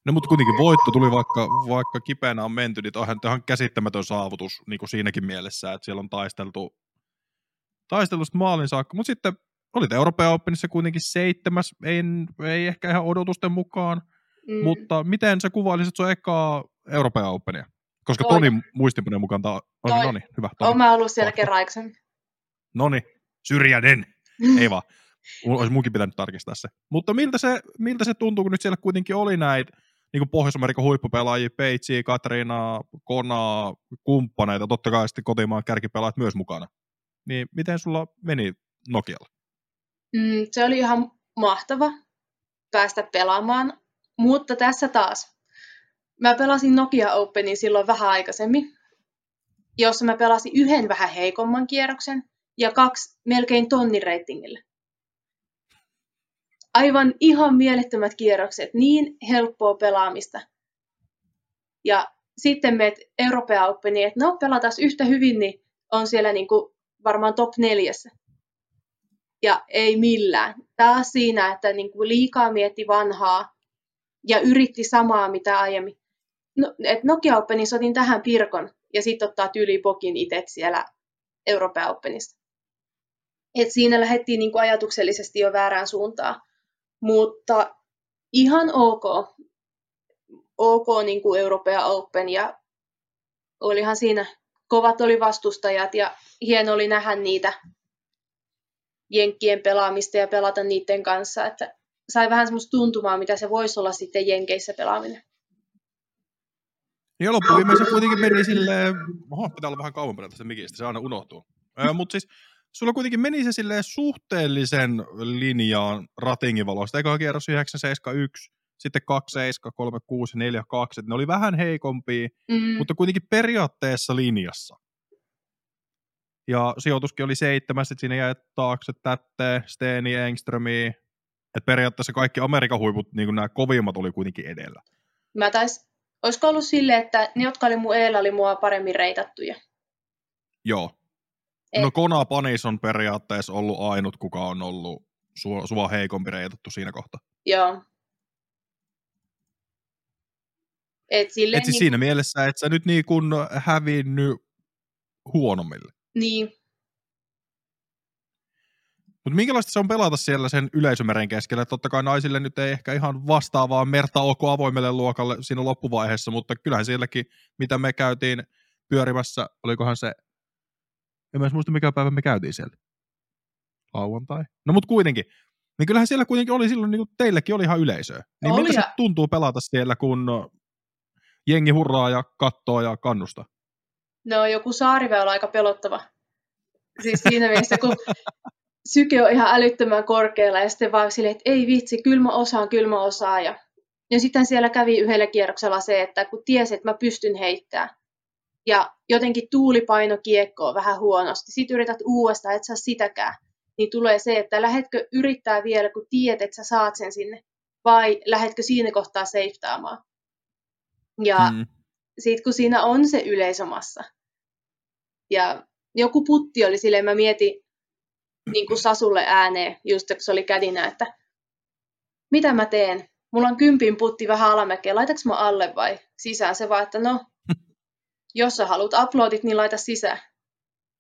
No mutta kuitenkin voitto tuli, vaikka, vaikka kipeänä on menty, niin on ihan käsittämätön saavutus niin kuin siinäkin mielessä, että siellä on taisteltu, taisteltu maalin saakka. Mutta sitten olit Euroopan Openissa kuitenkin seitsemäs, ei, ei ehkä ihan odotusten mukaan, mm. mutta miten sä kuvailisit sun ekaa Euroopan Openia? Koska Toi. Toni muistinpaneen mukaan tämä on, no niin, hyvä. Toni. Olen mä ollut siellä kerran aikaisemmin. No niin, syrjäden. Ei vaan. Olisi munkin pitänyt tarkistaa se. Mutta miltä se, miltä se tuntuu, kun nyt siellä kuitenkin oli näitä niin kuin Pohjois-Amerikan huippupelaajia, Peitsi, Katriina, Kona, kumppaneita, totta kai sitten kotimaan kärkipelaajat myös mukana. Niin miten sulla meni Nokialla? Mm, se oli ihan mahtava päästä pelaamaan, mutta tässä taas Mä pelasin Nokia Openin silloin vähän aikaisemmin, jossa mä pelasin yhden vähän heikomman kierroksen ja kaksi melkein tonnin reitingille. Aivan ihan mielettömät kierrokset, niin helppoa pelaamista. Ja sitten meet Euroopan Openiin, että no pelataan yhtä hyvin, niin on siellä niin kuin varmaan top neljässä. Ja ei millään. Taas siinä, että niin kuin liikaa mietti vanhaa ja yritti samaa mitä aiemmin no, et Nokia Openissa otin tähän Pirkon ja sitten ottaa tyyli Pokin itse siellä Euroopan Openissa. Et siinä lähdettiin niinku ajatuksellisesti jo väärään suuntaan. Mutta ihan ok, ok niin kuin Euroopan Open ja olihan siinä kovat oli vastustajat ja hieno oli nähdä niitä jenkkien pelaamista ja pelata niiden kanssa, että sai vähän semmoista tuntumaa, mitä se voisi olla sitten jenkeissä pelaaminen. Niin loppuviimein se kuitenkin meni silleen, oho, pitää olla vähän kauempana tästä mikistä, se aina unohtuu. Mutta siis sulla kuitenkin meni se silleen suhteellisen linjaan ratingin valosta. Eka kierros 971, sitten 27, 36, 42. Ne oli vähän heikompia, mm. mutta kuitenkin periaatteessa linjassa. Ja sijoituskin oli seitsemän, sitten siinä jäi taakse Tätte, Steni, Engströmi. Että periaatteessa kaikki Amerikan huiput, niin nämä kovimmat oli kuitenkin edellä. Mä tais Olisiko ollut sille, että ne, jotka oli mun eellä, oli mua paremmin reitattuja? Joo. Et- No Kona Panis on periaatteessa ollut ainut, kuka on ollut sua, sua heikompi reitattu siinä kohtaa. Joo. Et silleen Et siis niin, siinä mielessä, että sä nyt niin kun hävinnyt huonommille. niin, Mutta minkälaista se on pelata siellä sen yleisömeren keskellä? Totta kai naisille nyt ei ehkä ihan vastaavaa merta kuin avoimelle luokalle siinä loppuvaiheessa, mutta kyllähän sielläkin, mitä me käytiin pyörimässä, olikohan se, en mä edes muista mikä päivä me käytiin siellä. Lauantai? No mutta kuitenkin. Niin kyllähän siellä kuitenkin oli silloin, niin kuin teillekin oli ihan yleisöä. Niin Oli miltä se ja- tuntuu pelata siellä, kun jengi hurraa ja kattoo ja kannustaa? no joku saarive on aika pelottava. Siis siinä mielessä, kun syke on ihan älyttömän korkealla ja sitten vaan silleen, että ei vitsi, kyllä mä osaan, kyllä mä osaan. Ja, ja sitten siellä kävi yhdellä kierroksella se, että kun tiesi, että mä pystyn heittämään ja jotenkin tuulipaino kiekkoa vähän huonosti, sitten yrität uudestaan, et saa sitäkään, niin tulee se, että lähetkö yrittää vielä, kun tiedät, että sä saat sen sinne, vai lähetkö siinä kohtaa seiftaamaan. Ja Mm. sitten kun siinä on se yleisömassa. Ja joku putti oli silleen, mä mietin niin kuin Sasulle ääneen, just kun se oli kädinä, että mitä mä teen? Mulla on kympin putti vähän alamäkeä, laitaks mä alle vai sisään? Se vaan, että no, jos sä haluat uploadit, niin laita sisään.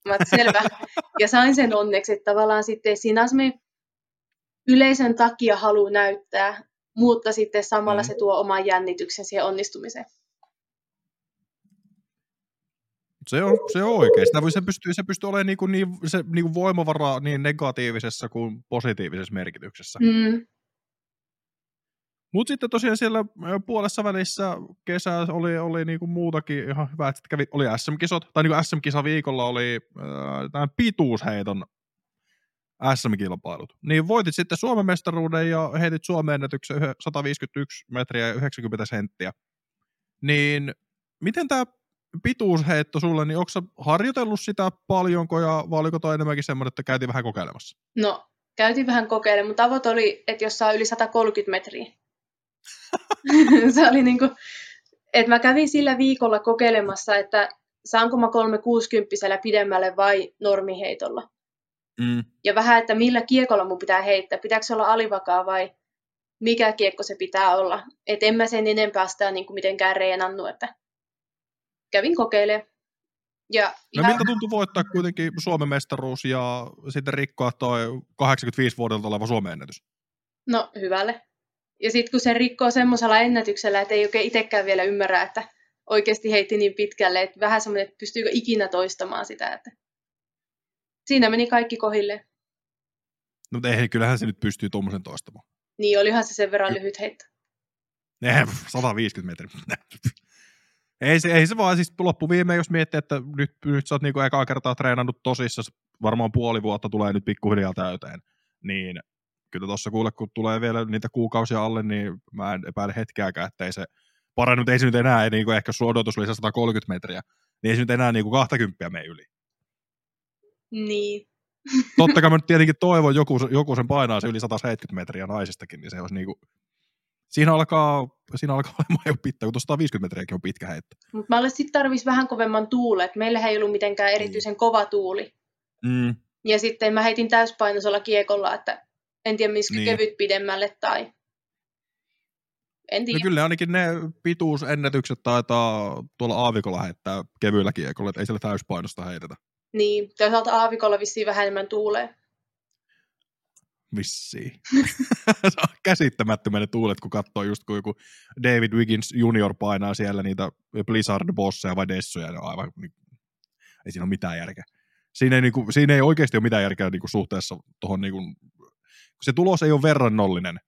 Mä oon, selvä. Ja sain sen onneksi, että tavallaan sitten siinä semmoinen yleisön takia halu näyttää, mutta sitten samalla Mm. se tuo oman jännityksen siihen onnistumiseen. Se on, se on oikein. Sitä voi, se, pystyy, se pystyy olemaan niin, kuin niin, se, niin kuin voimavara niin negatiivisessa kuin positiivisessa merkityksessä. Mm. Mutta sitten tosiaan siellä puolessa välissä kesää oli, oli niinku muutakin ihan hyvä, että kävi, oli SM-kisot, tai niinku SM-kisa viikolla oli äh, tämän pituusheiton SM-kilpailut. Niin voitit sitten Suomen mestaruuden ja heitit Suomen ennätyksen yhä- 151 metriä ja 90 senttiä. Niin miten tämä pituusheitto sulle, niin onko harjoitellut sitä paljonko ja vai oliko toi enemmänkin semmoinen, että käytiin vähän kokeilemassa? No, käytiin vähän kokeilemaan. Mun tavoite oli, että jos saa yli 130 metriä. se oli niinku, että mä kävin sillä viikolla kokeilemassa, että saanko mä 360 pidemmälle vai normiheitolla. Mm. Ja vähän, että millä kiekolla mun pitää heittää. Pitääkö se olla alivakaa vai mikä kiekko se pitää olla. Että en mä sen enempää sitä niin kuin mitenkään reenannut, että kävin kokeilemaan. Ja No miltä tuntui voittaa kuitenkin Suomen mestaruus ja sitten rikkoa toi 85 vuodelta oleva Suomen ennätys? No, hyvälle. Ja sitten kun se rikkoo semmoisella ennätyksellä, että ei oikein itsekään vielä ymmärrä, että oikeasti heitti niin pitkälle, että vähän semmoinen, että pystyykö ikinä toistamaan sitä. Että siinä meni kaikki kohille. No mutta eihän, kyllähän se nyt pystyy tuommoisen toistamaan. Niin, olihan se sen verran lyhyt heitto. Eihän, 150 metriä. ei, se, ei se vaan siis loppuviimeen, jos miettii, että nyt, nyt sä oot niinku ekaa kertaa treenannut tosissa, varmaan puoli vuotta tulee nyt pikkuhiljaa täyteen, niin kyllä tuossa kuule, kun tulee vielä niitä kuukausia alle, niin mä en epäile hetkeäkään, että ei se parannut, ei se nyt enää, niin kuin ehkä sun odotus oli se 130 metriä, niin ei se nyt enää niin kuin 20 mene yli. Niin. Totta kai mä nyt tietenkin toivon, joku, joku sen painaa se yli 170 metriä naisistakin, niin se olisi niinku, siinä alkaa, siinä alkaa olemaan jo pitkä, kun tuossa 150 metriäkin on pitkä heitto. Mutta mä sitten tarvitsisi vähän kovemman tuulen, että meillä ei ollut mitenkään erityisen kova tuuli. Mm. Ja sitten mä heitin täyspainoisella kiekolla, että en tiedä, missä Niin. niin. kevyt pidemmälle tai... En No tiedä. kyllä ainakin ne pituusennätykset taitaa tuolla aavikolla heittää kevyillä kiekolla, että ei siellä täyspainosta heitetä. Niin, toisaalta aavikolla vissiin vähän enemmän tuulee. Vissiin. se on käsittämättömän ne tuulet, kun katsoo just kun joku David Wiggins junior painaa siellä niitä Blizzard-bosseja vai Dessoja, ne on aivan, niin, ei siinä ole mitään järkeä. Siinä ei, niinku, siinä ei oikeasti ole mitään järkeä niinku, suhteessa tuohon, niinku, se tulos ei ole verrannollinen,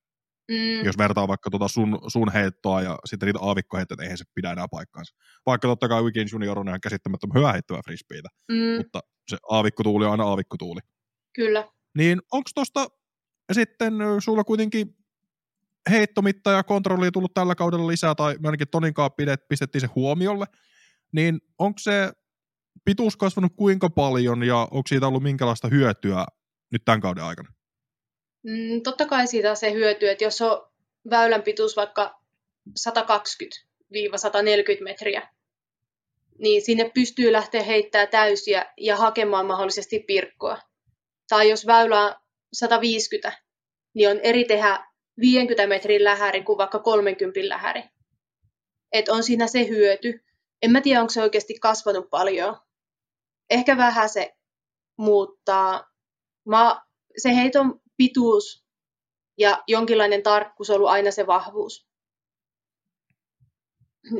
Mm, jos vertaa vaikka tuota sun, sun heittoa ja sitten niitä aavikkoheittoja, eihän se pidä enää paikkaansa. Vaikka totta kai Wiggins junior on ihan käsittämättömän hyvä heittävä frisbeitä, mm, mutta se aavikkotuuli on aina aavikkotuuli. kyllä. Niin onko tuosta sitten sulla kuitenkin heittomitta ja kontrolli tullut tällä kaudella lisää, tai me ainakin Toninkaan pidet, pistettiin se huomiolle, niin onko se pituus kasvanut kuinka paljon ja onko siitä ollut minkälaista hyötyä nyt tämän kauden aikana? Mm, totta kai siitä on se hyöty, että jos on väylän pituus vaikka 120-140 metriä, niin sinne pystyy lähteä heittää täysiä ja hakemaan mahdollisesti pirkkoa. Tai jos väylä on 150, niin on eri tehdä 50 metrin lähäri kuin vaikka 30 lähäri. Et on siinä se hyöty. En mä tiedä, onko se oikeasti kasvanut paljon. Ehkä vähän se muuttaa. Mä, se heiton pituus ja jonkinlainen tarkkuus on ollut aina se vahvuus.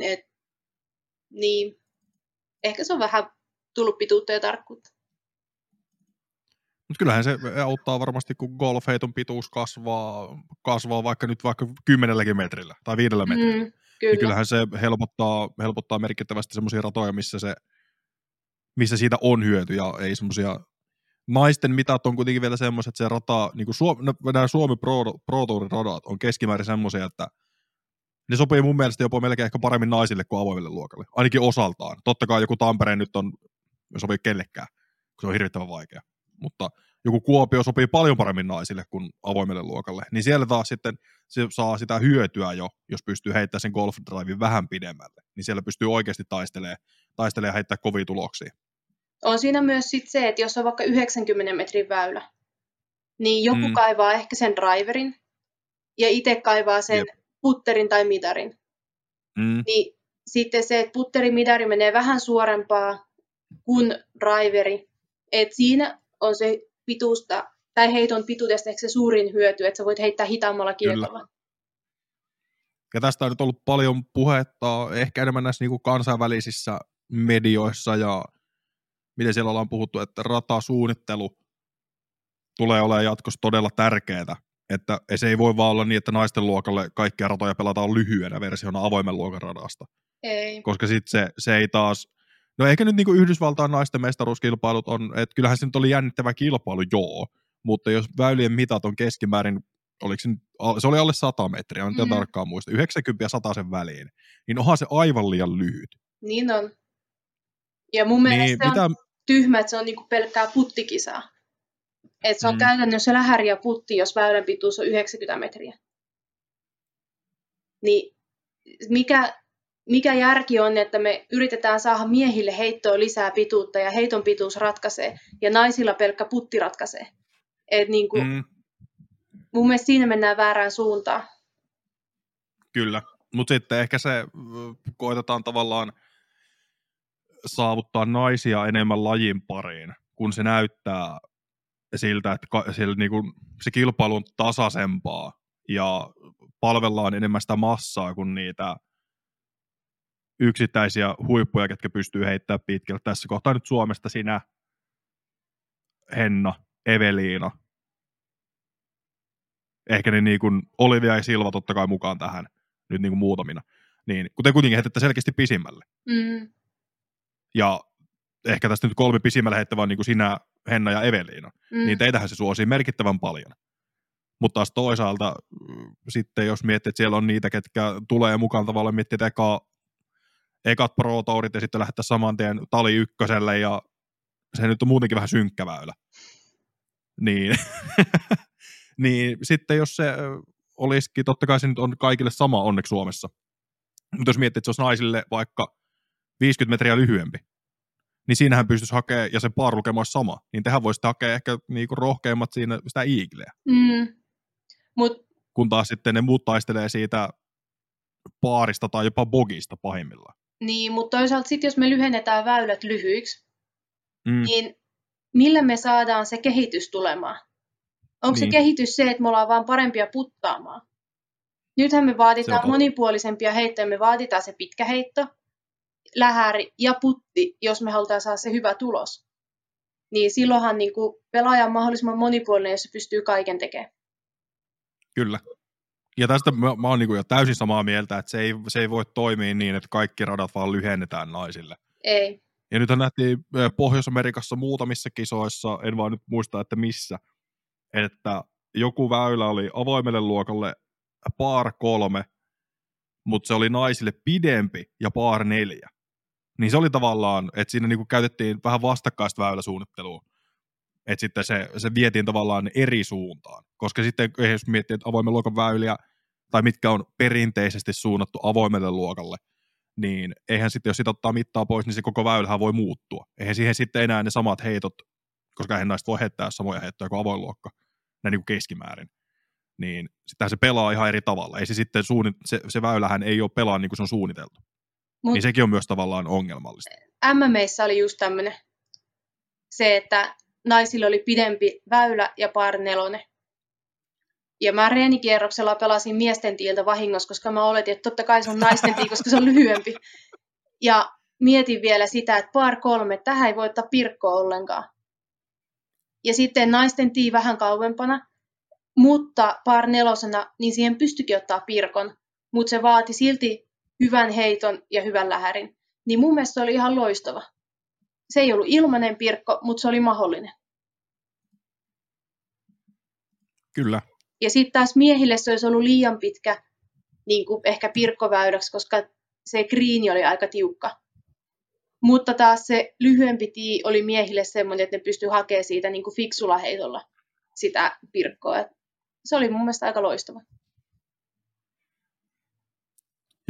Et, niin, ehkä se on vähän tullut pituutta ja tarkkuutta. Mutta kyllähän se auttaa varmasti, kun golfheiton pituus kasvaa, kasvaa vaikka nyt vaikka kymmenelläkin metrillä tai viidellä metrillä. Mm, kyllä. Niin kyllähän se helpottaa, helpottaa merkittävästi semmoisia ratoja, missä, se, missä siitä on hyöty ja ei semmoisia naisten mitat on kuitenkin vielä semmoiset, että se rata, niin kuin Suomi, no, nämä Suomi Pro, Pro Tourin radat on keskimäärin semmoisia, että ne sopii mun mielestä jopa melkein ehkä paremmin naisille kuin avoimelle luokalle. Ainakin osaltaan. Totta kai joku Tampere nyt on, sopii kellekään, kun se on hirvittävän vaikea. Mutta joku Kuopio sopii paljon paremmin naisille kuin avoimelle luokalle. Niin siellä taas sitten se saa sitä hyötyä jo, jos pystyy heittämään sen golf vähän pidemmälle. Niin siellä pystyy oikeasti taistelemaan, taistelemaan ja heittää kovia tuloksia. On siinä myös sit se, että jos on vaikka 90 metrin väylä, niin joku mm. kaivaa ehkä sen driverin ja itse kaivaa sen Jep. putterin tai mitarin. Mm. Niin sitten se, että putteri midari menee vähän suorempaa kuin driveri. Et siinä on se pituusta, tai heiton pituudesta ehkä se suurin hyöty, että sä voit heittää hitaammalla kietolla. Ja tästä on nyt ollut paljon puhetta, ehkä enemmän näissä niin kuin kansainvälisissä medioissa ja miten siellä ollaan puhuttu, että ratasuunnittelu tulee olemaan jatkossa todella tärkeää. Että se ei voi vaan olla niin, että naisten luokalle kaikkia ratoja pelataan lyhyenä versiona avoimen luokan radasta. Ei. Koska sitten se, se ei taas, no ehkä nyt niinku Yhdysvaltain naisten mestaruuskilpailut on, että kyllähän se nyt oli jännittävä kilpailu, joo, mutta jos väylien mitat on keskimäärin, oliko se, nyt, se oli alle 100 metriä, en mm-hmm. tarkkaan muista, 90 ja 100 sen väliin, niin onhan se aivan liian lyhyt. Niin on. Ja mun mielestä niin, mitä... on tyhmä, että se on niinku pelkkää puttikisaa. Et se on mm. käytännössä lähäri ja putti, jos väylän pituus on 90 metriä. Niin mikä, mikä järki on, että me yritetään saada miehille heittoa lisää pituutta ja heiton pituus ratkaisee ja naisilla pelkkä putti ratkaisee. Et niinku, mm. Mun mielestä siinä mennään väärään suuntaan. Kyllä, mutta sitten ehkä se koetetaan tavallaan saavuttaa naisia enemmän lajin pariin, kun se näyttää siltä, että siellä niinku, se kilpailu on tasaisempaa ja palvellaan enemmän sitä massaa kuin niitä yksittäisiä huippuja, ketkä pystyy heittämään pitkälle. Tässä kohtaa nyt Suomesta sinä, Henna, Eveliina. Ehkä ne niin kuin Olivia ja Silva totta kai mukaan tähän nyt niin kuin muutamina. Niin, kuten kuitenkin heitettä selkeästi pisimmälle. Mm. Ja ehkä tästä nyt kolme pisimmällä heittävää niin kuin sinä, Henna ja Eveliina, mm. niin teitähän se suosii merkittävän paljon. Mutta taas toisaalta mm, sitten, jos miettii, että siellä on niitä, ketkä tulee mukaan tavallaan miettiä, että eka, ekat pro ja sitten lähdetään saman tien tali ykköselle ja se nyt on muutenkin vähän synkkä väylä. Niin, niin sitten jos se olisikin, totta kai se nyt on kaikille sama onneksi Suomessa. Mutta jos miettii, että se olisi naisille vaikka 50 metriä lyhyempi, niin siinähän pystyisi hakemaan, ja se paarlukema olisi sama, niin tehän voisitte hakea ehkä niinku rohkeimmat siinä sitä iigleä. Mm. Mut... Kun taas sitten ne muut taistelee siitä paarista tai jopa bogista pahimmillaan. Niin, mutta toisaalta sitten jos me lyhennetään väylät lyhyiksi, mm. niin millä me saadaan se kehitys tulemaan? Onko niin. se kehitys se, että me ollaan vaan parempia puttaamaan? Nythän me vaaditaan monipuolisempia heittoja, me vaaditaan se pitkä heitto, lähäri ja putti, jos me halutaan saada se hyvä tulos. Niin silloinhan niin kuin pelaaja on mahdollisimman monipuolinen, jos se pystyy kaiken tekemään. Kyllä. Ja tästä mä, mä oon niin jo täysin samaa mieltä, että se ei, se ei voi toimia niin, että kaikki radat vaan lyhennetään naisille. Ei. Ja nythän nähtiin Pohjois-Amerikassa muutamissa kisoissa, en vaan nyt muista, että missä, että joku väylä oli avoimelle luokalle par kolme, mutta se oli naisille pidempi ja par neljä. Niin se oli tavallaan, että siinä niinku käytettiin vähän vastakkaista väyläsuunnittelua. Että sitten se, se vietiin tavallaan eri suuntaan. Koska sitten jos miettii, että avoimen luokan väyliä, tai mitkä on perinteisesti suunnattu avoimelle luokalle, niin eihän sitten, jos sitä ottaa mittaa pois, niin se koko väylähän voi muuttua. Eihän siihen sitten enää ne samat heitot, koska eihän näistä voi heittää samoja heittoja kuin avoin luokka, näin niin kuin keskimäärin. Niin sittenhän se pelaa ihan eri tavalla. Ei se sitten suunnit, se, se väylähän ei ole pelaa niin kuin se on suunniteltu. Mut niin sekin on myös tavallaan ongelmallista. MMEissä oli just tämmöinen se, että naisilla oli pidempi väylä ja par nelonen. Ja mä reenikierroksella pelasin miesten tiiltä vahingossa, koska mä oletin, että totta kai se on naisten tii, koska se on lyhyempi. Ja mietin vielä sitä, että par kolme, tähän ei voi ottaa pirkkoa ollenkaan. Ja sitten naisten tii vähän kauempana, mutta par nelosena, niin siihen pystyikin ottaa pirkon. Mutta se vaati silti hyvän heiton ja hyvän lähärin. Niin mun mielestä se oli ihan loistava. Se ei ollut ilmainen pirkko, mutta se oli mahdollinen. Kyllä. Ja sitten taas miehille se olisi ollut liian pitkä niin kuin ehkä pirkkoväyläksi, koska se kriini oli aika tiukka. Mutta taas se lyhyempi tii oli miehille semmoinen, että ne pystyi hakemaan siitä niin kuin fiksulla heitolla sitä pirkkoa. Se oli mun mielestä aika loistava.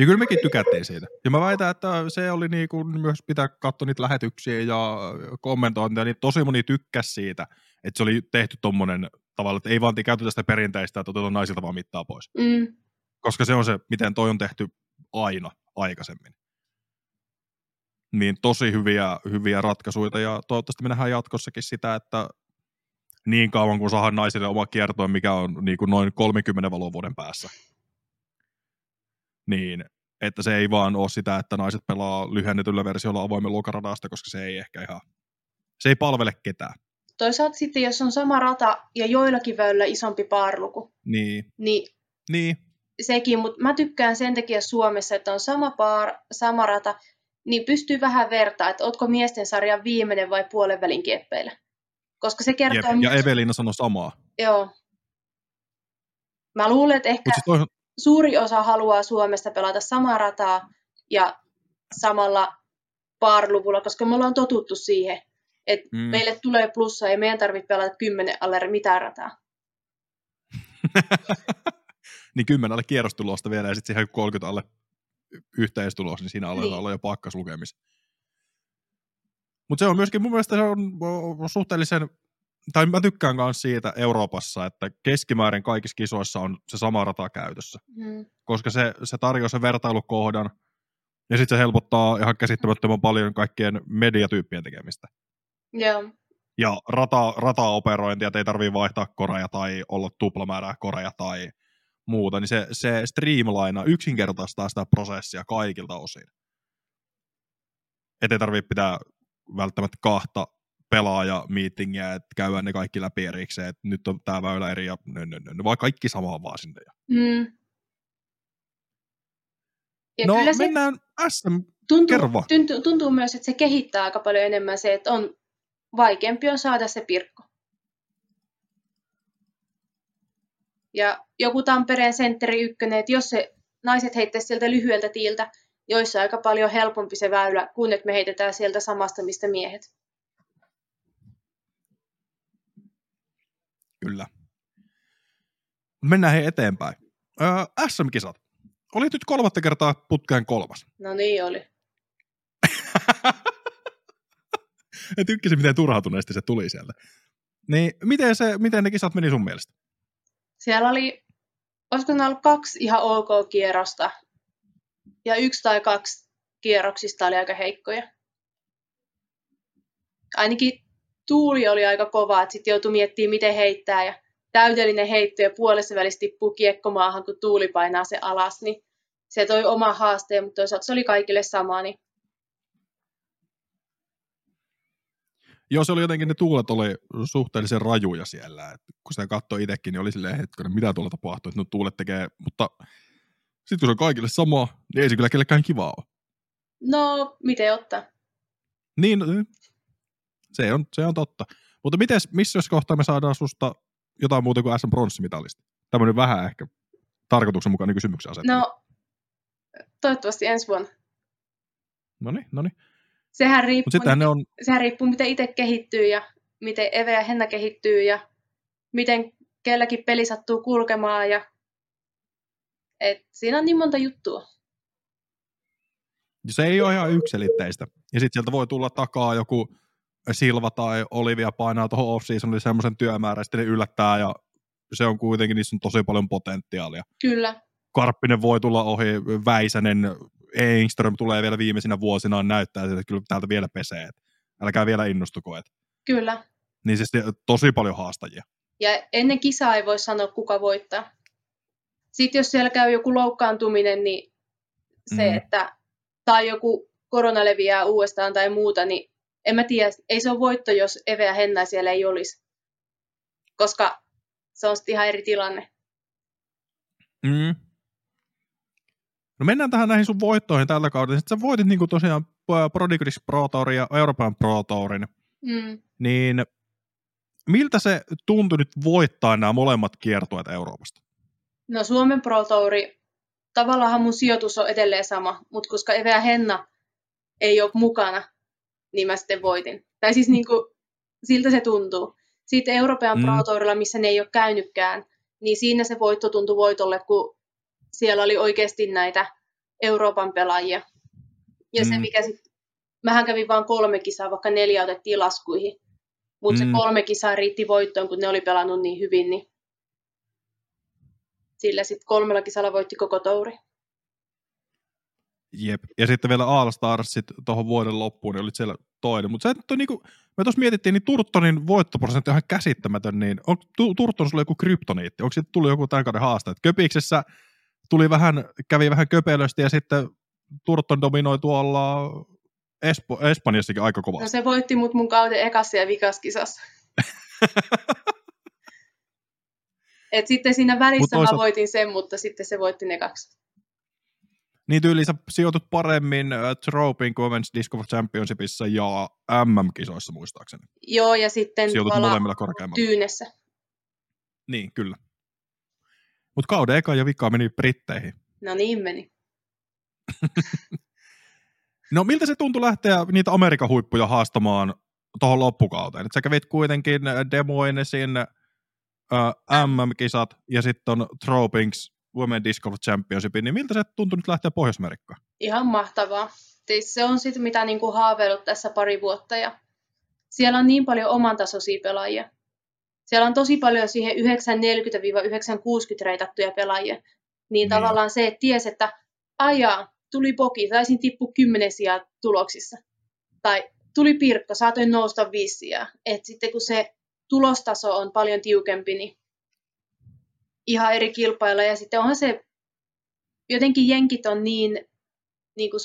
Ja kyllä mekin tykättiin siitä. Ja mä väitän, että se oli niin kuin myös pitää katsoa niitä lähetyksiä ja kommentointia, niin tosi moni tykkäsi siitä, että se oli tehty tommonen tavalla, että ei vaan käytetä sitä perinteistä, että otetaan naisilta vaan mittaa pois. Mm. Koska se on se, miten toi on tehty aina aikaisemmin. Niin tosi hyviä, hyviä ratkaisuja ja toivottavasti me nähdään jatkossakin sitä, että niin kauan kuin saadaan naisille oma kiertoa, mikä on niin kuin noin 30 valovuoden päässä. Niin, että se ei vaan ole sitä, että naiset pelaa lyhennetyllä versiolla avoimen luokaradasta, koska se ei ehkä ihan, se ei palvele ketään. Toisaalta sitten, jos on sama rata ja joillakin väylillä isompi paarluku, niin, niin, niin. sekin, mutta mä tykkään sen takia Suomessa, että on sama paar, sama rata, niin pystyy vähän vertaa, että ootko miesten sarjan viimeinen vai puolen välin kieppeillä. Koska se kertoo... Jep, ja Evelina sanoi samaa. Joo. Mä luulen, että ehkä toisaan... suuri osa haluaa Suomesta pelata samaa rataa ja samalla paarluvulla, koska me ollaan totuttu siihen, että mm. meille tulee plussa ja meidän tarvitse pelata kymmenen alle mitään rataa. niin kymmenen alle kierrostulosta vielä ja sitten siihen 30 alle yhteistulos, niin siinä aletaan niin. olla jo pakkaslukemissa. Mutta se on myöskin, mun mielestä se on suhteellisen, tai mä tykkään myös siitä Euroopassa, että keskimäärin kaikissa kisoissa on se sama rata käytössä. Mm. Koska se, se tarjoaa sen vertailukohdan, ja sitten se helpottaa ihan käsittämättömän paljon kaikkien mediatyyppien tekemistä. Joo. Ja rata, rataoperointia, että ei tarvitse vaihtaa koreja tai olla tuplamäärää koreja tai muuta, niin se, se streamlinea, yksinkertaistaa sitä prosessia kaikilta osin. Että ei tarvitse pitää välttämättä kahta pelaaja-meetingiä, että käydään ne kaikki läpi erikseen, että nyt on tämä väylä eri ja nö, nö, nö, vaan kaikki samaa vaan sinne. Mm. Ja no mennään SM, tuntuu, tuntuu, tuntuu myös, että se kehittää aika paljon enemmän se, että on vaikeampi on saada se pirkko. Ja joku Tampereen sentteri ykkönen, että jos se naiset heittäisi sieltä lyhyeltä tiiltä, joissa aika paljon helpompi se väylä, kun että me heitetään sieltä samasta, mistä miehet. Kyllä. Mennään he eteenpäin. Öö, SM-kisat. Oli nyt kolmatta kertaa putkeen kolmas. No niin oli. ja tykkäsin, miten turhautuneesti se tuli sieltä. Niin miten, se, miten ne kisat meni sun mielestä? Siellä oli, olisiko ne ollut kaksi ihan ok kierrosta, ja yksi tai kaksi kierroksista oli aika heikkoja. Ainakin tuuli oli aika kova, että sitten joutui miettimään, miten heittää, ja täydellinen heitto ja puolessa välissä tippuu kiekko maahan, kun tuuli painaa se alas, niin se toi oma haasteen, mutta toisaalta se oli kaikille sama, niin Joo, se oli jotenkin, ne tuulet oli suhteellisen rajuja siellä. Et kun sitä katsoi itsekin, niin oli silleen hetkinen, mitä tuolla tapahtuu, että no tuulet tekee, mutta sitten kun se on kaikille sama, niin ei se kyllä kellekään kivaa ole. No, miten ottaa? Niin, se on, se on totta. Mutta miten, missä jos kohtaa me saadaan susta jotain muuta kuin SM pronssimitalista? Tämmöinen vähän ehkä tarkoituksenmukainen kysymyksen asettelu. No, toivottavasti ensi vuonna. No niin, no niin. Sehän riippuu, miten, ne on... sehän riippuu, miten itse kehittyy ja miten Eve ja Henna kehittyy ja miten kelläkin peli sattuu kulkemaan. Ja... Et siinä on niin monta juttua. Se ei ole ihan yksilitteistä. Ja sitten sieltä voi tulla takaa joku Silva tai Olivia painaa tuohon off-seasonille semmoisen työmäärän, sitten ne yllättää ja se on kuitenkin, niissä on tosi paljon potentiaalia. Kyllä. Karppinen voi tulla ohi, Väisänen, Engström tulee vielä viimeisinä vuosina näyttää, että kyllä täältä vielä pesee. Älkää vielä innostuko. Kyllä. Niin siis tosi paljon haastajia. Ja ennen kisaa ei voi sanoa, kuka voittaa. Sitten jos siellä käy joku loukkaantuminen, niin se, mm. että tai joku korona leviää uudestaan tai muuta, niin en mä tiedä, ei se ole voitto, jos Eve ja Henna siellä ei olisi. Koska se on sitten ihan eri tilanne. Mm. No mennään tähän näihin sun voittoihin tällä kaudella. Sitten sä voitit niin tosiaan Prodigris Pro Tourin ja Euroopan Pro Tourin. Mm. Niin miltä se tuntui nyt voittaa nämä molemmat kiertueet Euroopasta? No Suomen Pro Touri, tavallaan mun sijoitus on edelleen sama, mutta koska Eve ja Henna ei ole mukana, niin mä sitten voitin. Tai siis niin kuin, siltä se tuntuu. Sitten Euroopan mm. Pro missä ne ei ole käynytkään, niin siinä se voitto tuntui voitolle, kun siellä oli oikeasti näitä Euroopan pelaajia. Ja mm. se, mikä sitten, mähän kävin vain kolme kisaa, vaikka neljä otettiin laskuihin. Mutta mm. se kolme kisaa riitti voittoon, kun ne oli pelannut niin hyvin, niin sillä sitten kolmella kisalla voitti koko touri. Jep. Ja sitten vielä All Starsit tuohon vuoden loppuun, niin olit siellä toinen. Mutta se, niinku, me tuossa mietittiin, niin Turtonin voittoprosentti on ihan käsittämätön, niin on Turton sulla joku kryptoniitti? Onko sitten tullut joku tämän kauden haaste? Köpiksessä tuli vähän, kävi vähän köpelösti ja sitten Turton dominoi tuolla Espo, Espanjassakin aika kovasti. No se voitti mut mun kauden ekassa ja vikaskisassa. Et sitten siinä välissä Mut mä voitin sen, mutta sitten se voitti ne kaksi. Niin tyyliin sä sijoitut paremmin uh, Tropin Women's Disc of Championshipissa ja MM-kisoissa muistaakseni. Joo, ja sitten sijoitut molemmilla korkeammalla. Tyynessä. Niin, kyllä. Mutta kauden eka ja vika meni Britteihin. No niin meni. no miltä se tuntui lähteä niitä Amerikan huippuja haastamaan tuohon loppukauteen? Et sä kävit kuitenkin Demoinesin uh, MM-kisat ja sitten on Tropings Women Disc Golf Championship, niin miltä se tuntui nyt lähteä pohjois Ihan mahtavaa. Siis se on sitten mitä niinku haaveillut tässä pari vuotta ja siellä on niin paljon oman tasoisia pelaajia. Siellä on tosi paljon siihen 940-960 reitattuja pelaajia. Niin, niin tavallaan se, että ties, että ajaa, tuli poki, taisin tippu kymmenen sijaa tuloksissa. Tai tuli Pirkka, saatoin nousta viisi sijaa. Et sitten kun se tulostaso on paljon tiukempi, niin ihan eri kilpailla. Ja sitten onhan se, jotenkin jenkit on niin, niin kuin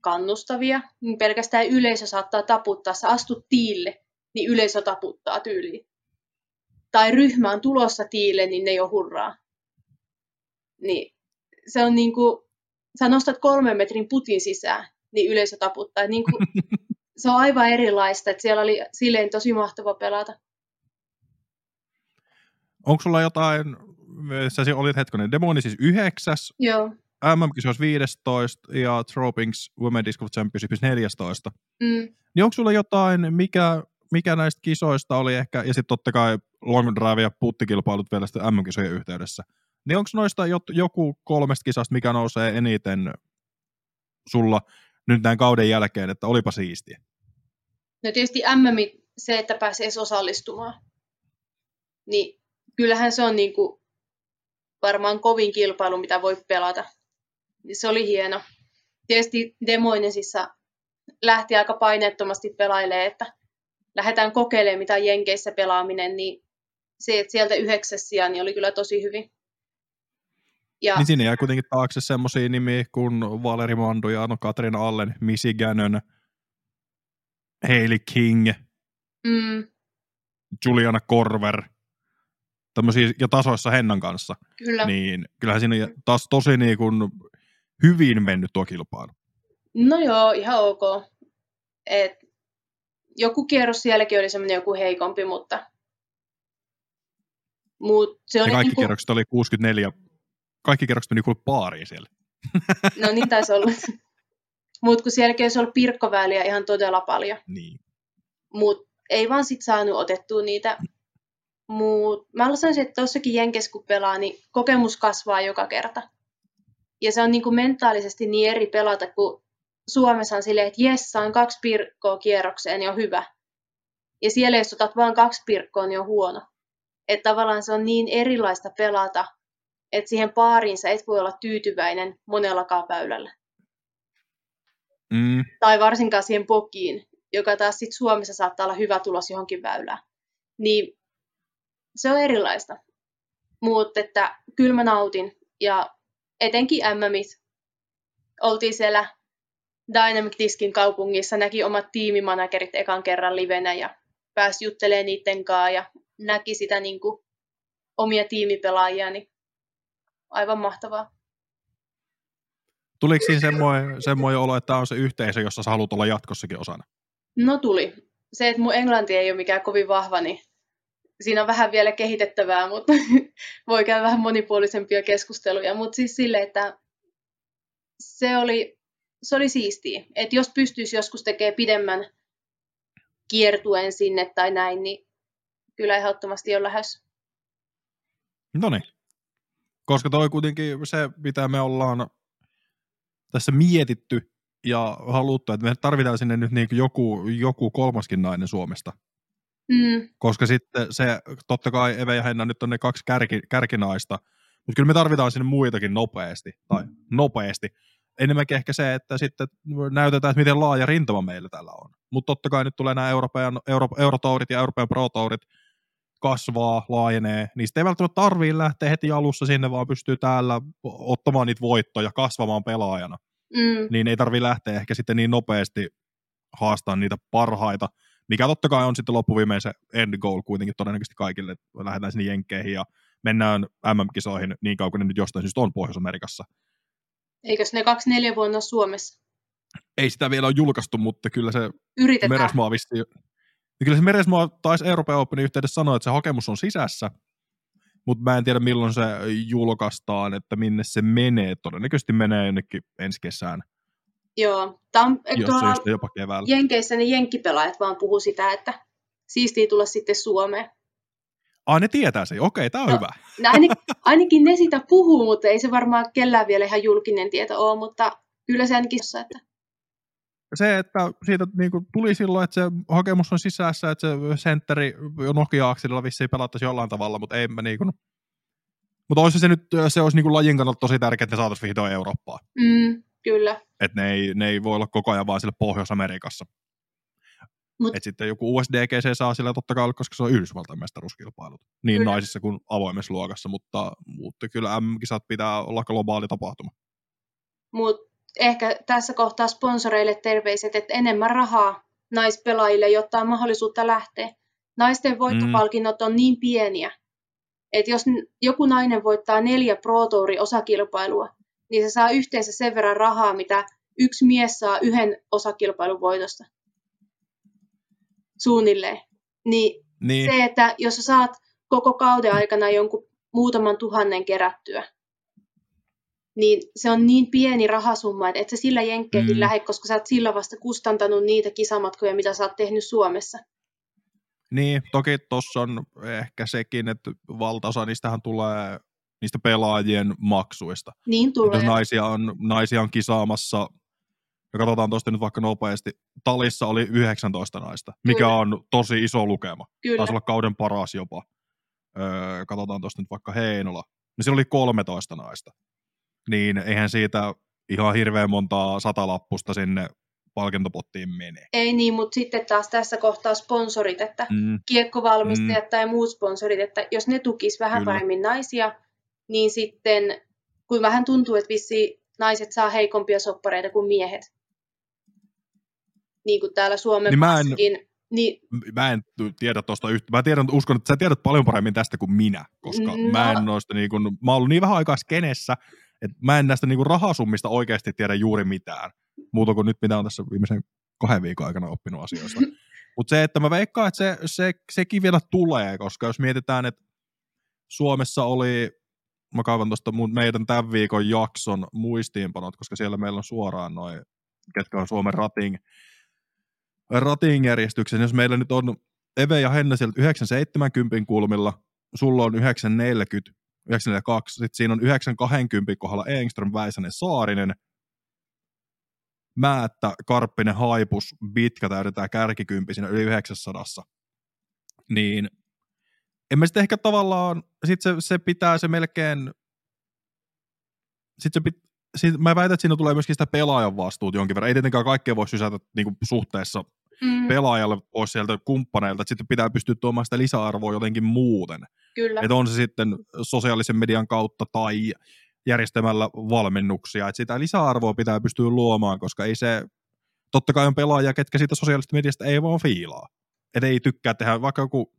kannustavia, niin pelkästään yleisö saattaa taputtaa. Sä astut tiille, niin yleisö taputtaa tyyliin. Tai ryhmä on tulossa tiille, niin ne jo hurraa. Niin se on niin kuin, sä nostat kolmen metrin putin sisään, niin yleisö taputtaa. Niin kuin, se on aivan erilaista, että siellä oli silleen tosi mahtava pelata. Onko sulla jotain, sä olit hetkonen, Demoni siis yhdeksäs, Joo. MM-kisos 15 ja Tropings Women Disc Golf Championship 14. Mm. Niin onko sulla jotain, mikä, mikä näistä kisoista oli ehkä, ja sitten totta kai long drive ja puttikilpailut vielä sitten MM-kisojen yhteydessä. Niin onko noista joku kolmesta kisasta, mikä nousee eniten sulla nyt näin kauden jälkeen, että olipa siistiä? No tietysti MM, se, että pääsee osallistumaan. Niin kyllähän se on niin kuin varmaan kovin kilpailu, mitä voi pelata. Se oli hieno. Tietysti Demoinesissa lähti aika paineettomasti pelailemaan, että lähdetään kokeilemaan, mitä Jenkeissä pelaaminen, niin se, että sieltä yhdeksäs sijaan, niin oli kyllä tosi hyvin. Ja... Niin sinne jää kuitenkin taakse semmoisia nimiä kuin Valeri Mandu ja no Katrina Allen, Missy Gannon, Hailey King, mm. Juliana Korver – tämmöisiä ja tasoissa Hennan kanssa, Kyllä. niin kyllähän siinä taas tosi niin kuin hyvin mennyt tuo kilpailu. No joo, ihan ok. Et joku kierros sielläkin oli semmoinen joku heikompi, mutta Mut se oli ja kaikki niin kuin... kierrokset oli 64, kaikki kierrokset meni kuin paariin siellä. No niin taisi olla. Mutta kun sielläkin olisi ollut pirkkoväliä ihan todella paljon. Niin. Mutta ei vaan sit saanut otettua niitä mutta mä sanoisin, että tuossakin Jenkes kun pelaa, niin kokemus kasvaa joka kerta. Ja se on niin kuin mentaalisesti niin eri pelata, kun Suomessa on silleen, että jes, saan kaksi pirkkoa kierrokseen, niin on hyvä. Ja siellä jos otat vain kaksi pirkkoa, niin on huono. Että tavallaan se on niin erilaista pelata, että siihen paariin sä et voi olla tyytyväinen monellakaan väylällä. Mm. Tai varsinkaan siihen pokiin, joka taas sit Suomessa saattaa olla hyvä tulos johonkin väylään. Niin se on erilaista. Mutta että kyllä mä nautin. Ja etenkin MMit. Oltiin siellä Dynamic Diskin kaupungissa, näki omat tiimimanagerit ekan kerran livenä ja pääsi juttelemaan niiden kanssa ja näki sitä niin kuin, omia tiimipelaajia, niin aivan mahtavaa. Tuliko siinä semmoinen, semmoinen olo, että tämä on se yhteisö, jossa sä haluat olla jatkossakin osana? No tuli. Se, että mun englanti ei ole mikään kovin vahva, niin siinä on vähän vielä kehitettävää, mutta voi käydä vähän monipuolisempia keskusteluja. Mutta siis sille, että se oli, se oli siistiä. Että jos pystyisi joskus tekemään pidemmän kiertuen sinne tai näin, niin kyllä ehdottomasti on lähes. No niin. Koska toi kuitenkin se, mitä me ollaan tässä mietitty ja haluttu, että me tarvitaan sinne nyt niin joku, joku kolmaskin nainen Suomesta. Mm. Koska sitten se, totta kai Eve ja Henna nyt on ne kaksi kärki, kärkinaista, mutta kyllä me tarvitaan sinne muitakin nopeasti, tai nopeasti. Enemmänkin ehkä se, että sitten näytetään, että miten laaja rintama meillä täällä on. Mutta totta kai nyt tulee nämä Euroopan, Euro, Eurotourit ja Euroopan Pro-tourit kasvaa, laajenee. Niistä ei välttämättä tarvii lähteä heti alussa sinne, vaan pystyy täällä ottamaan niitä voittoja, kasvamaan pelaajana. Mm. Niin ei tarvii lähteä ehkä sitten niin nopeasti haastamaan niitä parhaita, mikä totta kai on sitten loppuviimein se end goal kuitenkin todennäköisesti kaikille, että lähdetään sinne Jenkkeihin ja mennään MM-kisoihin niin kauan kuin ne nyt jostain syystä on Pohjois-Amerikassa. Eikös ne kaksi neljä vuonna Suomessa? Ei sitä vielä ole julkaistu, mutta kyllä se Yritetään. Meresmaa visti, kyllä se Meresmaa taisi Euroopan Openin yhteydessä sanoa, että se hakemus on sisässä, mutta mä en tiedä milloin se julkaistaan, että minne se menee. Todennäköisesti menee jonnekin ensi kesään. Joo. Tam, jos tuolla jopa keväällä. Jenkeissä ne jenkkipelaajat vaan puhuu sitä, että siistiä tulla sitten Suomeen. Ah, ne tietää se. Okei, tämä on No. hyvä. No, ainakin, ainakin ne sitä puhuu, mutta ei se varmaan kellään vielä ihan julkinen tieto ole, mutta kyllä se ainakin että Se, että siitä niin kuin tuli silloin, että se hakemus on sisässä, että se sentteri Nokia-akselilla vissiin pelattaisi jollain tavalla, mutta ei mä niin kuin... Mutta olisi se nyt, se olisi niin kuin lajin kannalta tosi tärkeää, että ne saataisiin vihdoin Eurooppaan. mm, kyllä. Että ne ei, ne ei voi olla koko ajan vaan sillä Pohjois-Amerikassa. Mut- Että sitten joku USDGC saa sillä totta kai olla, koska se on Yhdysvaltain mestaruuskilpailut. Niin Kyllä. naisissa kuin avoimessa luokassa, mutta, mutta kyllä M-kisat pitää olla globaali tapahtuma. Mutta ehkä tässä kohtaa sponsoreille terveiset, että enemmän rahaa naispelaajille, jotta on mahdollisuutta lähteä. Naisten voittopalkinnot on niin pieniä, että jos joku nainen voittaa neljä Pro Tourin osakilpailua, niin se saa yhteensä sen verran rahaa, mitä yksi mies saa yhden osakilpailun voitosta. Suunnilleen. Niin Niin, se, että jos sä saat koko kauden aikana jonkun muutaman tuhannen kerättyä, niin se on niin pieni rahasumma, että et sä sillä jenkkeihin Mm. lähde, koska sä oot sillä vasta kustantanut niitä kisamatkoja, mitä sä oot tehnyt Suomessa. Niin, toki tuossa on ehkä sekin, että valtaosa niistähän tulee niistä pelaajien maksuista. Niin tulee. Jos naisia on, naisia on kisaamassa, ja katsotaan tuosta nyt vaikka nopeasti, Talissa oli 19 naista, mikä Kyllä. on tosi iso lukema. Kyllä. Taisi olla kauden paras jopa. Öö, katsotaan tuosta nyt vaikka Heinola. Niin siellä oli 13 naista. Niin eihän siitä ihan hirveän montaa satalappusta sinne palkintopottiin mene. Ei niin, mutta sitten taas tässä kohtaa sponsorit, että Mm. kiekkovalmistajat tai muut sponsorit, että jos ne tukis vähän Kyllä. paremmin naisia, niin sitten, kun vähän tuntuu, että vissi naiset saa heikompia soppareita kuin miehet. Niin kuin täällä Suomen Niin mä en- passakin, niin Mä en tiedä tuosta yhtä. Mä tiedän, uskon, että sä tiedät paljon paremmin tästä kuin minä, koska No. mä en noista niin kuin, mä oon ollut niin vähän aikaa skenessä, että mä en näistä niin kuin rahasummista oikeasti tiedä juuri mitään. Muuta kuin nyt, mitä on tässä viimeisen kahden viikon aikana oppinut asioista. Mutta se, että mä veikkaan, että se, se, sekin vielä tulee, koska jos mietitään, että Suomessa oli, mä kaivan tuosta meidän tämän viikon jakson muistiinpanot, koska siellä meillä on suoraan noin, ketkä on Suomen rating, rating-järjestyksen. Jos meillä nyt on Eve ja Henna sieltä 970 kulmilla, sulla on 940, 942, sitten siinä on 920 kohdalla Engström, Väisänen, Saarinen, Määttä, Karppinen, Haipus, Bitka täydetään kärkikympi siinä yli 900. Niin en mä sitten ehkä tavallaan, sit se, se pitää se melkein, sit se pit, sit mä väitän, että siinä tulee myöskin sitä pelaajan vastuut jonkin verran. Ei tietenkään kaikkea voi sysätä niin kuin suhteessa mm. pelaajalle pois sieltä kumppaneilta, että sitten pitää pystyä tuomaan sitä lisäarvoa jotenkin muuten. Kyllä. Että on se sitten sosiaalisen median kautta tai järjestämällä valmennuksia, että sitä lisäarvoa pitää pystyä luomaan, koska ei se, totta kai on pelaajia, ketkä siitä sosiaalisesta mediasta ei vaan fiilaa. Että ei tykkää tehdä vaikka joku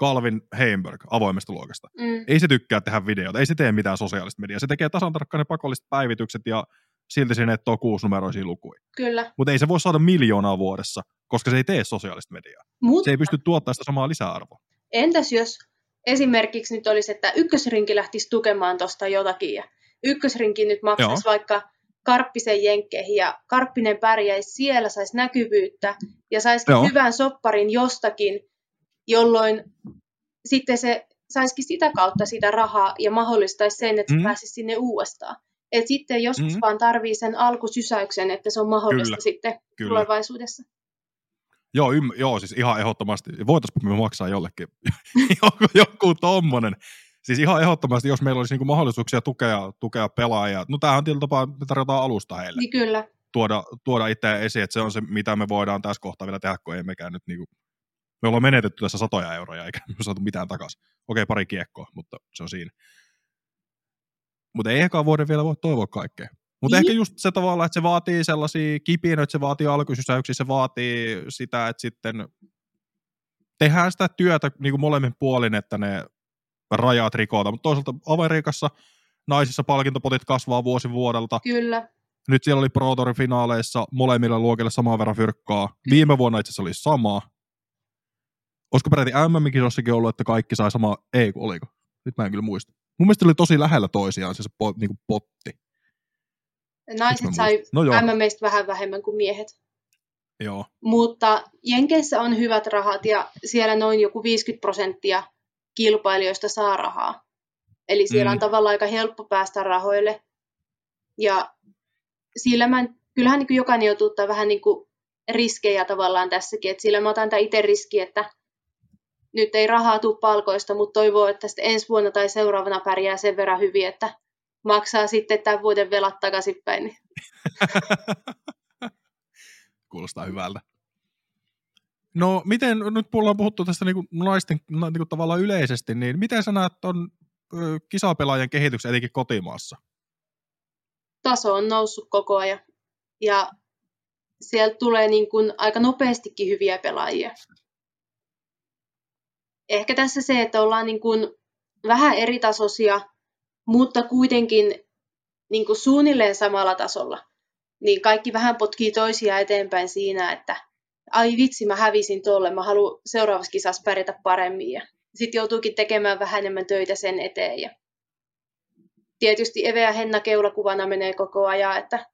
Calvin Heimberg avoimesta luokasta. Mm. Ei se tykkää tehdä videota, ei se tee mitään sosiaalista mediaa. Se tekee tasan tarkkaan ne pakolliset päivitykset ja silti se nettoo kuusinumeroisia lukuja. Kyllä. Mutta ei se voi saada miljoonaa vuodessa, koska se ei tee sosiaalista mediaa. Mutta, se ei pysty tuottamaan sitä samaa lisäarvoa. Entäs jos esimerkiksi nyt olisi, että ykkösrinki lähtisi tukemaan tuosta jotakin ja ykkösrinki nyt maksaisi Joo. vaikka Karppisen jenkkeihin ja Karppinen pärjäisi siellä, saisi näkyvyyttä ja saisi hyvän sopparin jostakin, jolloin sitten se saisikin sitä kautta sitä rahaa ja mahdollistaisi sen, että mm. pääsisi sinne uudestaan. Et sitten joskus mm. vaan tarvii sen alkusysäyksen, että se on mahdollista Kyllä. sitten Kyllä. tulevaisuudessa. Joo, ym, joo, siis ihan ehdottomasti. Voitaisiinko me maksaa jollekin joku, joku tommonen. Siis ihan ehdottomasti, jos meillä olisi niinku mahdollisuuksia tukea, tukea pelaajia. No tämähän on tietyllä tapaa, me tarjotaan alusta heille. Niin kyllä. Tuoda, tuoda itse esiin, että se on se, mitä me voidaan tässä kohtaa vielä tehdä, kun ei mekään nyt niinku me ollaan menetetty tässä satoja euroja, eikä me saatu mitään takaisin. Okei, pari kiekkoa, mutta se on siinä. Mutta ei ekaan vuoden vielä voi toivoa kaikkea. Mutta ehkä just se tavalla, että se vaatii sellaisia kipinöitä, se vaatii alkusysäyksiä, se vaatii sitä, että sitten tehdään sitä työtä niin kuin molemmin puolin, että ne rajat rikotaan. Mutta toisaalta Amerikassa naisissa palkintopotit kasvaa vuosi vuodelta. Kyllä. Nyt siellä oli Pro finaaleissa molemmilla luokilla samaa verran fyrkkaa. Viime vuonna itse asiassa oli sama. Olisiko peräti MM-kisossakin ollut, että kaikki sai sama, ei kun oliko? Nyt mä en kyllä muista. Mun mielestä oli tosi lähellä toisiaan se, se po, niin kuin potti. Naiset sai no MMistä vähän vähemmän kuin miehet. Joo. Mutta Jenkeissä on hyvät rahat ja siellä noin joku 50 prosenttia kilpailijoista saa rahaa. Eli siellä mm. on tavallaan aika helppo päästä rahoille. Ja sillä mä, kyllähän niin kuin jokainen joutuu ottaa vähän niin kuin riskejä tavallaan tässäkin. Et sillä mä otan tämän itse riski, että nyt ei rahaa tule palkoista, mutta toivoo, että sitten ensi vuonna tai seuraavana pärjää sen verran hyvin, että maksaa sitten tämän vuoden velat takaisinpäin. Kuulostaa hyvältä. No miten, nyt ollaan puhuttu tästä niin kuin naisten niin kuin tavallaan yleisesti, niin miten sä näet tuon kisapelaajan kehityksen etenkin kotimaassa? Taso on noussut koko ajan ja sieltä tulee niin kuin aika nopeastikin hyviä pelaajia ehkä tässä se, että ollaan niin kuin vähän eri tasoisia, mutta kuitenkin niin kuin suunnilleen samalla tasolla. Niin kaikki vähän potkii toisia eteenpäin siinä, että ai vitsi, mä hävisin tolle, mä haluan seuraavassa kisassa pärjätä paremmin. Ja sitten joutuukin tekemään vähän enemmän töitä sen eteen. Ja tietysti Eve ja Henna keulakuvana menee koko ajan, että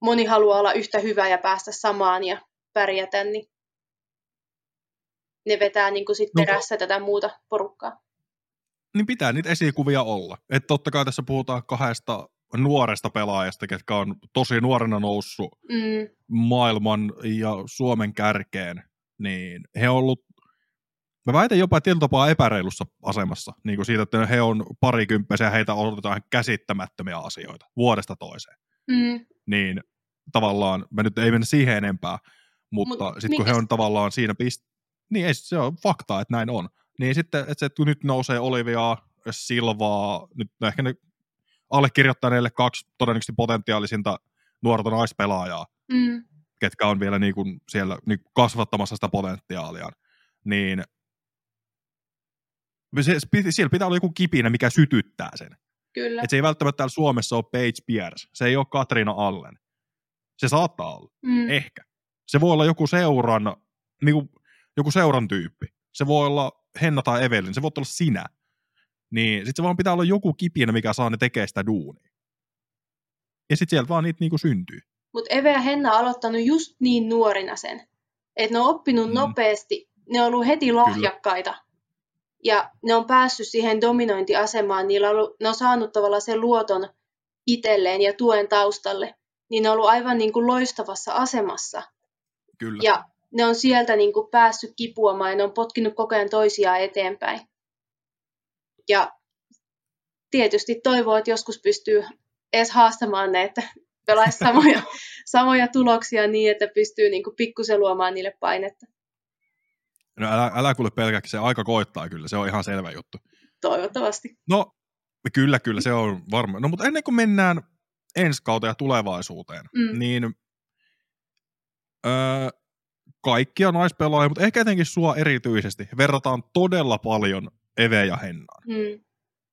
moni haluaa olla yhtä hyvä ja päästä samaan ja pärjätä, niin ne vetää niin kuin sit no, perässä tätä muuta porukkaa. Niin pitää niitä esikuvia olla. Että totta kai tässä puhutaan kahdesta nuoresta pelaajasta, ketkä on tosi nuorena noussut mm. maailman ja Suomen kärkeen, niin he on ollut, mä väitän jopa tietyllä tapaa epäreilussa asemassa, niin kuin siitä, että he on parikymppäisiä ja heitä odotetaan käsittämättömiä asioita vuodesta toiseen. Mm. Niin tavallaan, mä nyt ei mennä siihen enempää, mutta Mut, sitten kun he on tavallaan siinä pist- niin ei, se on fakta, että näin on. Niin sitten, että se, kun nyt nousee Olivia, Silvaa, nyt no ehkä ne allekirjoittaneille kaksi todennäköisesti potentiaalisinta nuorta naispelaajaa, mm. ketkä on vielä niin kuin siellä niin kasvattamassa sitä potentiaalia, niin se, siellä pitää olla joku kipinä, mikä sytyttää sen. Kyllä. Et se ei välttämättä täällä Suomessa ole Paige Pierce, se ei ole Katriina Allen. Se saattaa olla, mm. ehkä. Se voi olla joku seuran, niin kuin joku seuran tyyppi. Se voi olla Henna tai Evelin, se voi olla sinä. Niin sitten se vaan pitää olla joku kipinä, mikä saa ne tekee sitä duunia. Ja sitten sieltä vaan niitä niinku syntyy. Mutta Eve ja Henna on aloittanut just niin nuorina sen, että ne on oppinut mm. nopeasti, ne on ollut heti lahjakkaita. Kyllä. Ja ne on päässyt siihen dominointiasemaan, niillä on ollut, ne on saanut tavallaan sen luoton itselleen ja tuen taustalle. niin ne on ollut aivan niin kuin loistavassa asemassa. Kyllä. Ja ne on sieltä niin kuin päässyt kipuamaan ja ne on potkinut koko ajan toisiaan eteenpäin. Ja tietysti toivoo, että joskus pystyy edes haastamaan ne, että pelaisi samoja, samoja tuloksia niin, että pystyy niin pikkusen luomaan niille painetta. No älä, älä kuule pelkäksi, se aika koittaa kyllä, se on ihan selvä juttu. Toivottavasti. No, kyllä, kyllä, se on varma. No, mutta ennen kuin mennään ensi kauteen ja tulevaisuuteen, mm. niin öö, kaikkia naispelaajia, mutta ehkä etenkin sua erityisesti, verrataan todella paljon Eve ja Hennaan. Mm.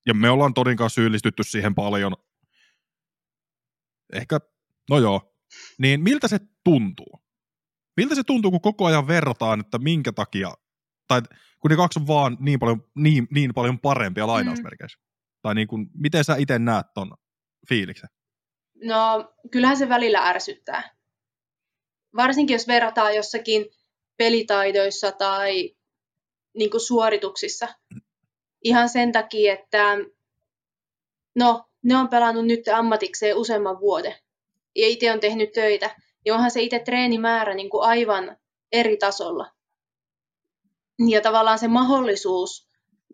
Ja me ollaan Torin kanssa syyllistytty siihen paljon. Ehkä, no joo. Niin miltä se tuntuu? Miltä se tuntuu, kun koko ajan verrataan, että minkä takia, tai kun ne kaksi on vaan niin paljon, niin, niin paljon parempia lainausmerkeissä? Mm. Tai niin kuin, miten sä itse näet ton fiiliksen? No, kyllähän se välillä ärsyttää. Varsinkin jos verrataan jossakin pelitaidoissa tai niin kuin suorituksissa. Ihan sen takia, että no, ne on pelannut nyt ammatikseen useamman vuoden. Ja itse on tehnyt töitä. Ja onhan se itse treenimäärä niin kuin aivan eri tasolla. Ja tavallaan se mahdollisuus,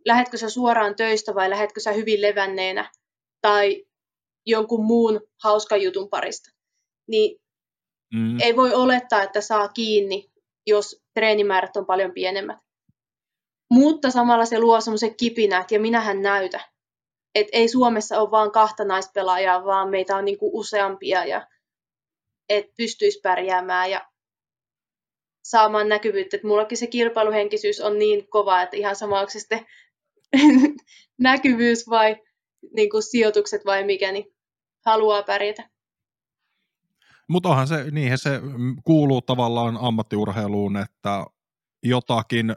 lähetkö sä suoraan töistä vai lähetkö sä hyvin levänneenä tai jonkun muun hauskan jutun parista, niin mm. ei voi olettaa, että saa kiinni, jos treenimäärät on paljon pienemmät. Mutta samalla se luo semmoisen kipinät ja minähän näytä. Et ei Suomessa ole vain kahta naispelaajaa, vaan meitä on niinku useampia ja et pystyisi pärjäämään ja saamaan näkyvyyttä. Et mullakin se kilpailuhenkisyys on niin kova, että ihan sama onko se näkyvyys vai niin sijoitukset vai mikä, niin haluaa pärjätä. Mutta onhan se, niinhän se kuuluu tavallaan ammattiurheiluun, että jotakin,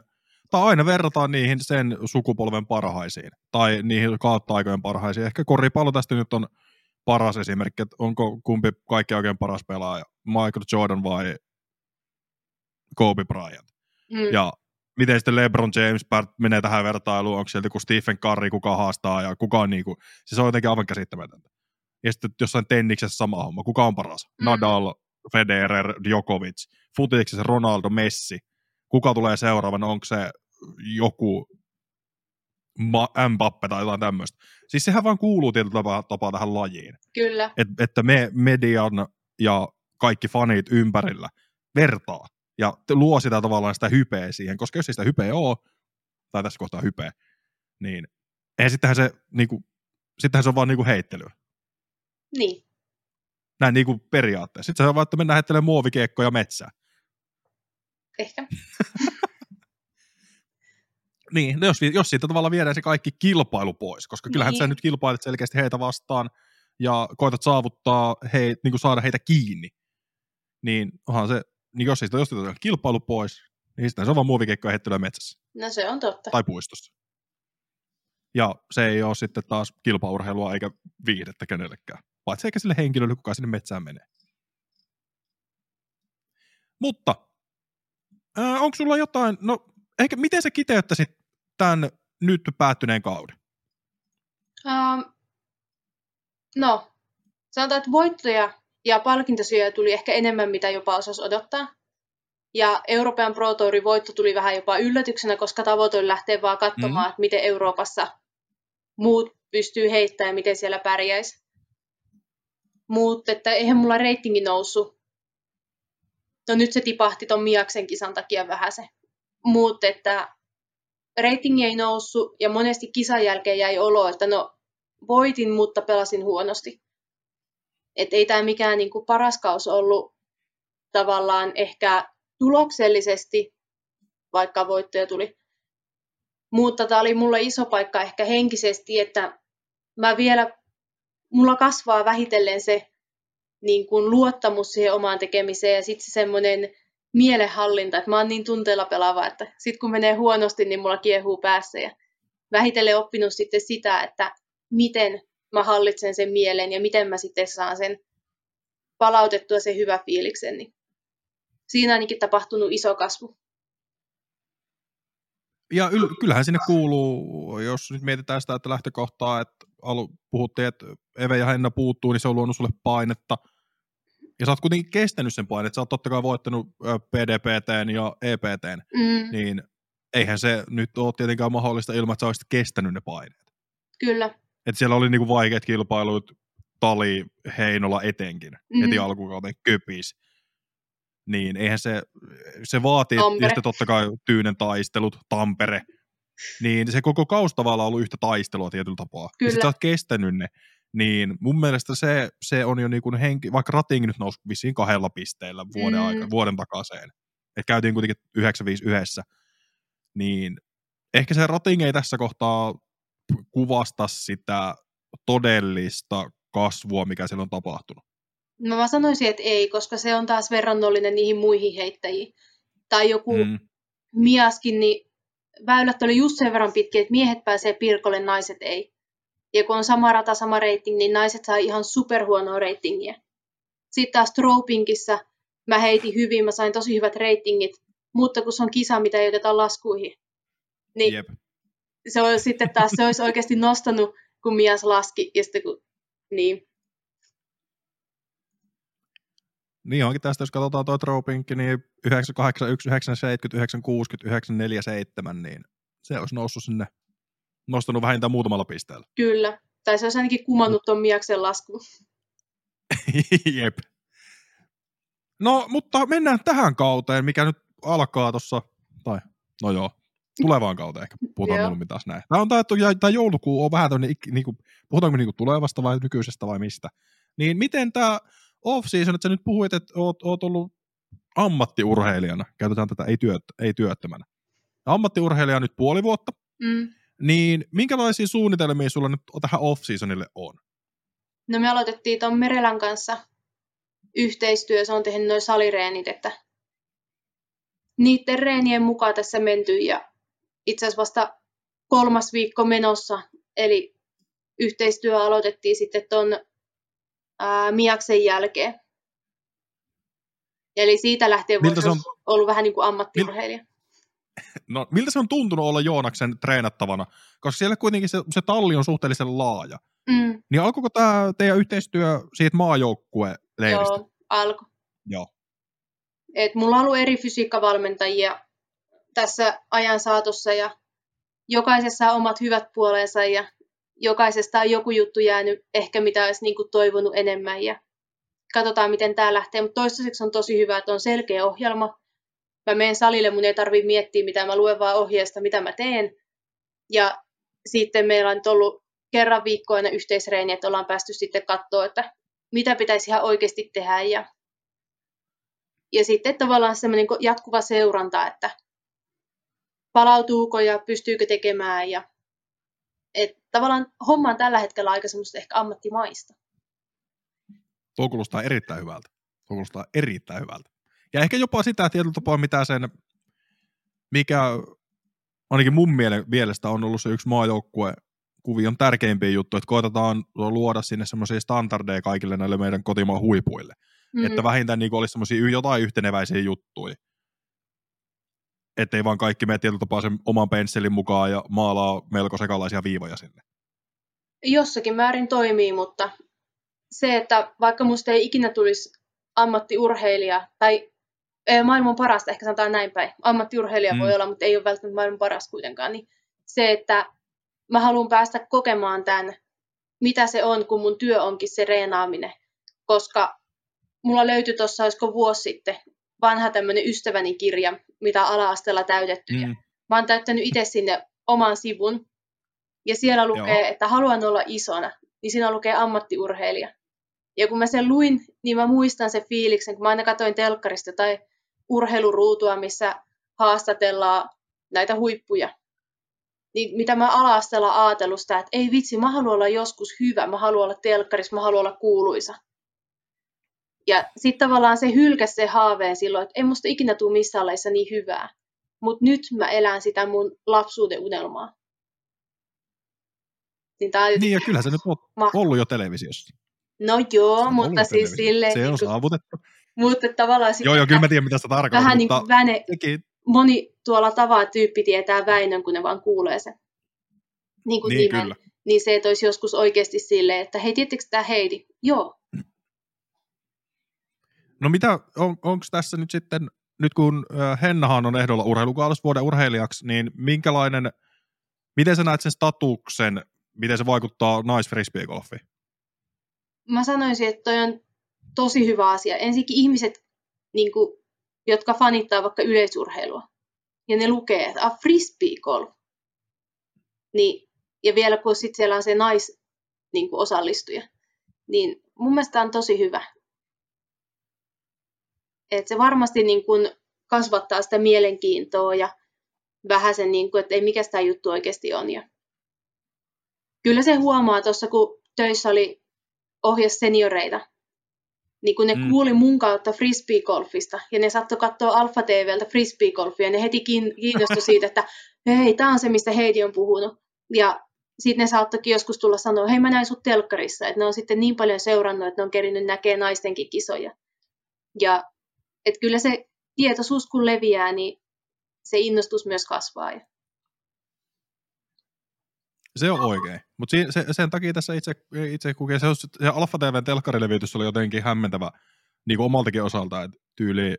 tai aina verrataan niihin sen sukupolven parhaisiin, tai niihin kautta-aikojen parhaisiin. Ehkä koripallo tästä nyt on paras esimerkki, että onko kumpi kaikki oikein paras pelaaja, Michael Jordan vai Kobe Bryant. Mm. Ja miten sitten LeBron James menee tähän vertailuun, onko sieltä kuin Stephen Curry, kuka haastaa ja kuka on niinku, siis on jotenkin aivan käsittämätöntä. Ja sitten jossain tenniksessä sama homma, kuka on paras? Mm. Nadal, Federer, Djokovic, futiksessa Ronaldo, Messi. Kuka tulee seuraavana, onko se joku Mbappe tai jotain tämmöistä. Siis sehän vaan kuuluu tietyllä tapaa, tapaa tähän lajiin. Kyllä. Et, että me median ja kaikki fanit ympärillä vertaa ja luo sitä tavallaan sitä hypeä siihen, koska jos ei sitä hypeä ole, tai tässä kohtaa hypeä, niin ei sittenhän se, niin kuin, sittenhän se on vaan niin kuin heittelyä. Niin. Näin niin kuin periaatteessa. Sitten se on vaan, että mennään heittelemään muovikiekkoja metsään. Ehkä. niin, no jos, jos siitä tavallaan viedään se kaikki kilpailu pois, koska kyllähän niin. sä nyt kilpailet selkeästi heitä vastaan ja koetat saavuttaa, he, niin kuin saada heitä kiinni, niin onhan se niin jos siitä jos otetaan kilpailu pois, niin sitten se on vaan muovikeikkoja heittelyä metsässä. No se on totta. Tai puistossa. Ja se ei ole sitten taas kilpaurheilua eikä viihdettä kenellekään. Paitsi eikä sille henkilölle, kuka sinne metsään menee. Mutta äh, onko sulla jotain, no ehkä miten sä kiteyttäisit tämän nyt päättyneen kauden? Um, no, sanotaan, että voittoja ja palkintosyöjä tuli ehkä enemmän, mitä jopa osasi odottaa. Ja Euroopan Pro Tourin voitto tuli vähän jopa yllätyksenä, koska tavoite oli lähteä vaan katsomaan, mm. että miten Euroopassa muut pystyy heittämään ja miten siellä pärjäisi. Mutta että eihän mulla reitingi noussut. No nyt se tipahti ton Miaksen kisan takia vähän se. Mutta että reitingi ei noussut ja monesti kisan jälkeen jäi olo, että no voitin, mutta pelasin huonosti. Et ei tämä mikään niin kuin paras kaus ollut tavallaan ehkä tuloksellisesti, vaikka voittoja tuli. Mutta tämä oli mulle iso paikka ehkä henkisesti, että mä vielä, mulla kasvaa vähitellen se niin kuin luottamus siihen omaan tekemiseen ja sitten se semmoinen mielenhallinta, että mä oon niin tunteella pelaava, että sitten kun menee huonosti, niin mulla kiehuu päässä ja vähitellen oppinut sitten sitä, että miten mä hallitsen sen mielen ja miten mä sitten saan sen palautettua sen hyvä fiiliksen, niin siinä ainakin tapahtunut iso kasvu. Ja yl- kyllähän sinne kuuluu, jos nyt mietitään sitä, että lähtökohtaa, että alu, puhuttiin, että Eve ja Henna puuttuu, niin se on luonut sulle painetta. ja sä oot kuitenkin kestänyt sen paineen, että sä oot totta kai voittanut PDPT ja EPT, Mm, niin eihän se nyt ole tietenkään mahdollista ilman, että sä olisit kestänyt ne paineet. kyllä. Et siellä oli niinku vaikeat kilpailut, Tali, Heinola etenkin, Mm. heti alkukauden köpis. Niin eihän se, se vaatii, Tampere. ja sitten totta kai Tyynen taistelut, Tampere, niin se koko kausi tavallaan on ollut yhtä taistelua tietyllä tapaa. Kyllä. Ja sit sä oot kestänyt ne, niin mun mielestä se, se on jo niin kuin henki, vaikka Rating nyt nousi vissiin kahdella pisteellä vuoden, Mm. aika, vuoden takaiseen, että käytiin kuitenkin 9-5 yhdessä, niin ehkä se Rating ei tässä kohtaa kuvasta sitä todellista kasvua, mikä siellä on tapahtunut. No mä sanoisin, että ei, koska se on taas verrannollinen niihin muihin heittäjiin. Tai joku mm. Miaskin, niin väylät oli just sen verran pitkiä, että miehet pääsee pirkolle, naiset ei. Ja kun on sama rata, sama rating, niin naiset saa ihan superhuonoa ratingia. Sitten taas Tropinkissa mä heitin hyvin, mä sain tosi hyvät ratingit, mutta kun se on kisa, mitä ei oteta laskuihin, niin Jep. se on sitten taas, se olisi oikeasti nostanut, kun mies laski, ja sitten kun, niin, Niin onkin tästä, jos katsotaan tuo Tropinkki, niin 981, 970, 960, 947, niin se olisi noussut sinne, nostanut vähintään muutamalla pisteellä. kyllä. Tai se olisi ainakin kumannut ton miaksen laskuun. Jep. No, mutta mennään tähän kauteen, mikä nyt alkaa tuossa, tai no joo, tulevaan kauteen ehkä, puhutaan mieluummin taas näin. Tämä on tämä, tämä joulukuu on vähän tämmöinen, niinku, puhutaanko niinku tulevasta vai nykyisestä vai mistä. Niin miten tämä off-season, että sä nyt puhuit, että oot, oot ollut ammattiurheilijana, käytetään tätä ei, työt, ei työttömänä. Ammattiurheilija nyt puoli vuotta, Mm. niin minkälaisia suunnitelmia sulla nyt tähän off-seasonille on? No me aloitettiin ton Merelän kanssa yhteistyö, se on tehnyt noin salireenit, että niiden reenien mukaan tässä menty ja itse asiassa vasta kolmas viikko menossa, eli yhteistyö aloitettiin sitten ton ää, Miaksen jälkeen. Eli siitä lähtien voisi on... ollut vähän niin kuin ammattiurheilija. No, miltä se on tuntunut olla Joonaksen treenattavana? Koska siellä kuitenkin se, se talli on suhteellisen laaja. Mm, Niin alkoiko tämä teidän yhteistyö siitä maajoukkue-leiristä? joo, alkoi. Joo. Et mulla on ollut eri fysiikkavalmentajia tässä ajan saatossa ja jokaisessa on omat hyvät puolensa ja jokaisesta on joku juttu jäänyt ehkä mitä olisi niin kuin toivonut enemmän ja katsotaan miten tämä lähtee, mutta toistaiseksi on tosi hyvä, että on selkeä ohjelma. Mä menen salille, mun ei tarvitse miettiä mitä mä luen vaan ohjeesta, mitä mä teen. Ja sitten meillä on ollut kerran viikkoina yhteisreeni, että ollaan päästy sitten katsoa, että mitä pitäisi ihan oikeasti tehdä ja ja sitten tavallaan semmoinen jatkuva seuranta, että palautuuko ja pystyykö tekemään. Ja, et tavallaan homma on tällä hetkellä aika semmoista ehkä ammattimaista. Tuo kuulostaa erittäin hyvältä. Tuo kuulostaa erittäin hyvältä. Ja ehkä jopa sitä tietyllä tapaa, mitä sen, mikä ainakin mun miele- mielestä on ollut se yksi maajoukkue kuvion tärkeimpiä juttuja, että koitetaan luoda sinne semmoisia standardeja kaikille näille meidän kotimaan huipuille. Mm. Että vähintään niin olisi semmoisia jotain yhteneväisiä juttuja. Ettei vaan kaikki mene tietyllä tapaa sen oman pensselin mukaan ja maalaa melko sekalaisia viivoja sinne. Jossakin määrin toimii, mutta se, että vaikka musta ei ikinä tulisi ammattiurheilija, tai maailman parasta, ehkä sanotaan näin päin, ammattiurheilija mm. voi olla, mutta ei ole välttämättä maailman paras kuitenkaan, niin se, että mä haluan päästä kokemaan tämän, mitä se on, kun mun työ onkin se reenaaminen, koska mulla löytyi tuossa, olisiko vuosi sitten, vanha tämmöinen ystäväni kirja, mitä ala-asteella täytetty. Mm. Mä oon täyttänyt itse sinne oman sivun. Ja siellä lukee, Joo. että haluan olla isona. Niin siinä lukee ammattiurheilija. Ja kun mä sen luin, niin mä muistan sen fiiliksen, kun mä aina katsoin telkkarista tai urheiluruutua, missä haastatellaan näitä huippuja. Niin mitä mä ala-asteella ajatellut sitä, että ei vitsi, mä haluan olla joskus hyvä, mä haluan olla telkkarissa, mä haluan olla kuuluisa. Ja sitten tavallaan se hylkäsi se haaveen silloin, että ei musta ikinä tule missään laissa niin hyvää. Mutta nyt mä elän sitä mun lapsuuden unelmaa. Niin, tää niin ja kyllä se nyt on ma- ollut jo televisiossa. No joo, mutta siis silleen... Se on niin saavutettu. Mutta tavallaan... Joo, joo, kyllä mä tiedän, mitä sitä tarkoittaa. Vähän niin kuin väne... Sekin... Moni tuolla tavaa tyyppi tietää Väinön, kun ne vaan kuulee sen. Niin kuin niin, kyllä. Niin se, että olisi joskus oikeasti silleen, että hei, tiettekö tämä Heidi? Joo. No mitä, on, onko tässä nyt sitten, nyt kun Hennahan on ehdolla urheilukaalas vuoden urheilijaksi, niin minkälainen, miten sä näet sen statuksen, miten se vaikuttaa naisfrisbeegolfiin? Mä sanoisin, että toi on tosi hyvä asia. Ensinnäkin ihmiset, niin kuin, jotka fanittaa vaikka yleisurheilua, ja ne lukee, että ah, frisbeegolf. Niin, ja vielä kun sit siellä on se nais niin osallistuja, niin mun mielestä on tosi hyvä. Et se varmasti niin kuin kasvattaa sitä mielenkiintoa ja vähän sen, niin kuin, että ei mikä sitä juttu oikeasti on. Ja kyllä se huomaa tuossa, kun töissä oli ohjas senioreita, niin kun ne mm. kuuli mun kautta frisbeegolfista ja ne saattoi katsoa Alfa TVltä frisbeegolfia, ne heti kiinnostui siitä, että hei, tämä on se, mistä Heidi on puhunut. Ja sitten ne saattoikin joskus tulla sanoa, hei mä näin sut telkkarissa, että ne on sitten niin paljon seurannut, että ne on kerinyt näkee naistenkin kisoja. Ja että kyllä se tietoisuus kun leviää, niin se innostus myös kasvaa. Se on oikein. Mutta se, sen takia tässä itse, itse kukin, se, se Alfa TVn telkkarilevitys oli jotenkin hämmentävä niin kuin omaltakin osalta, että tyyli,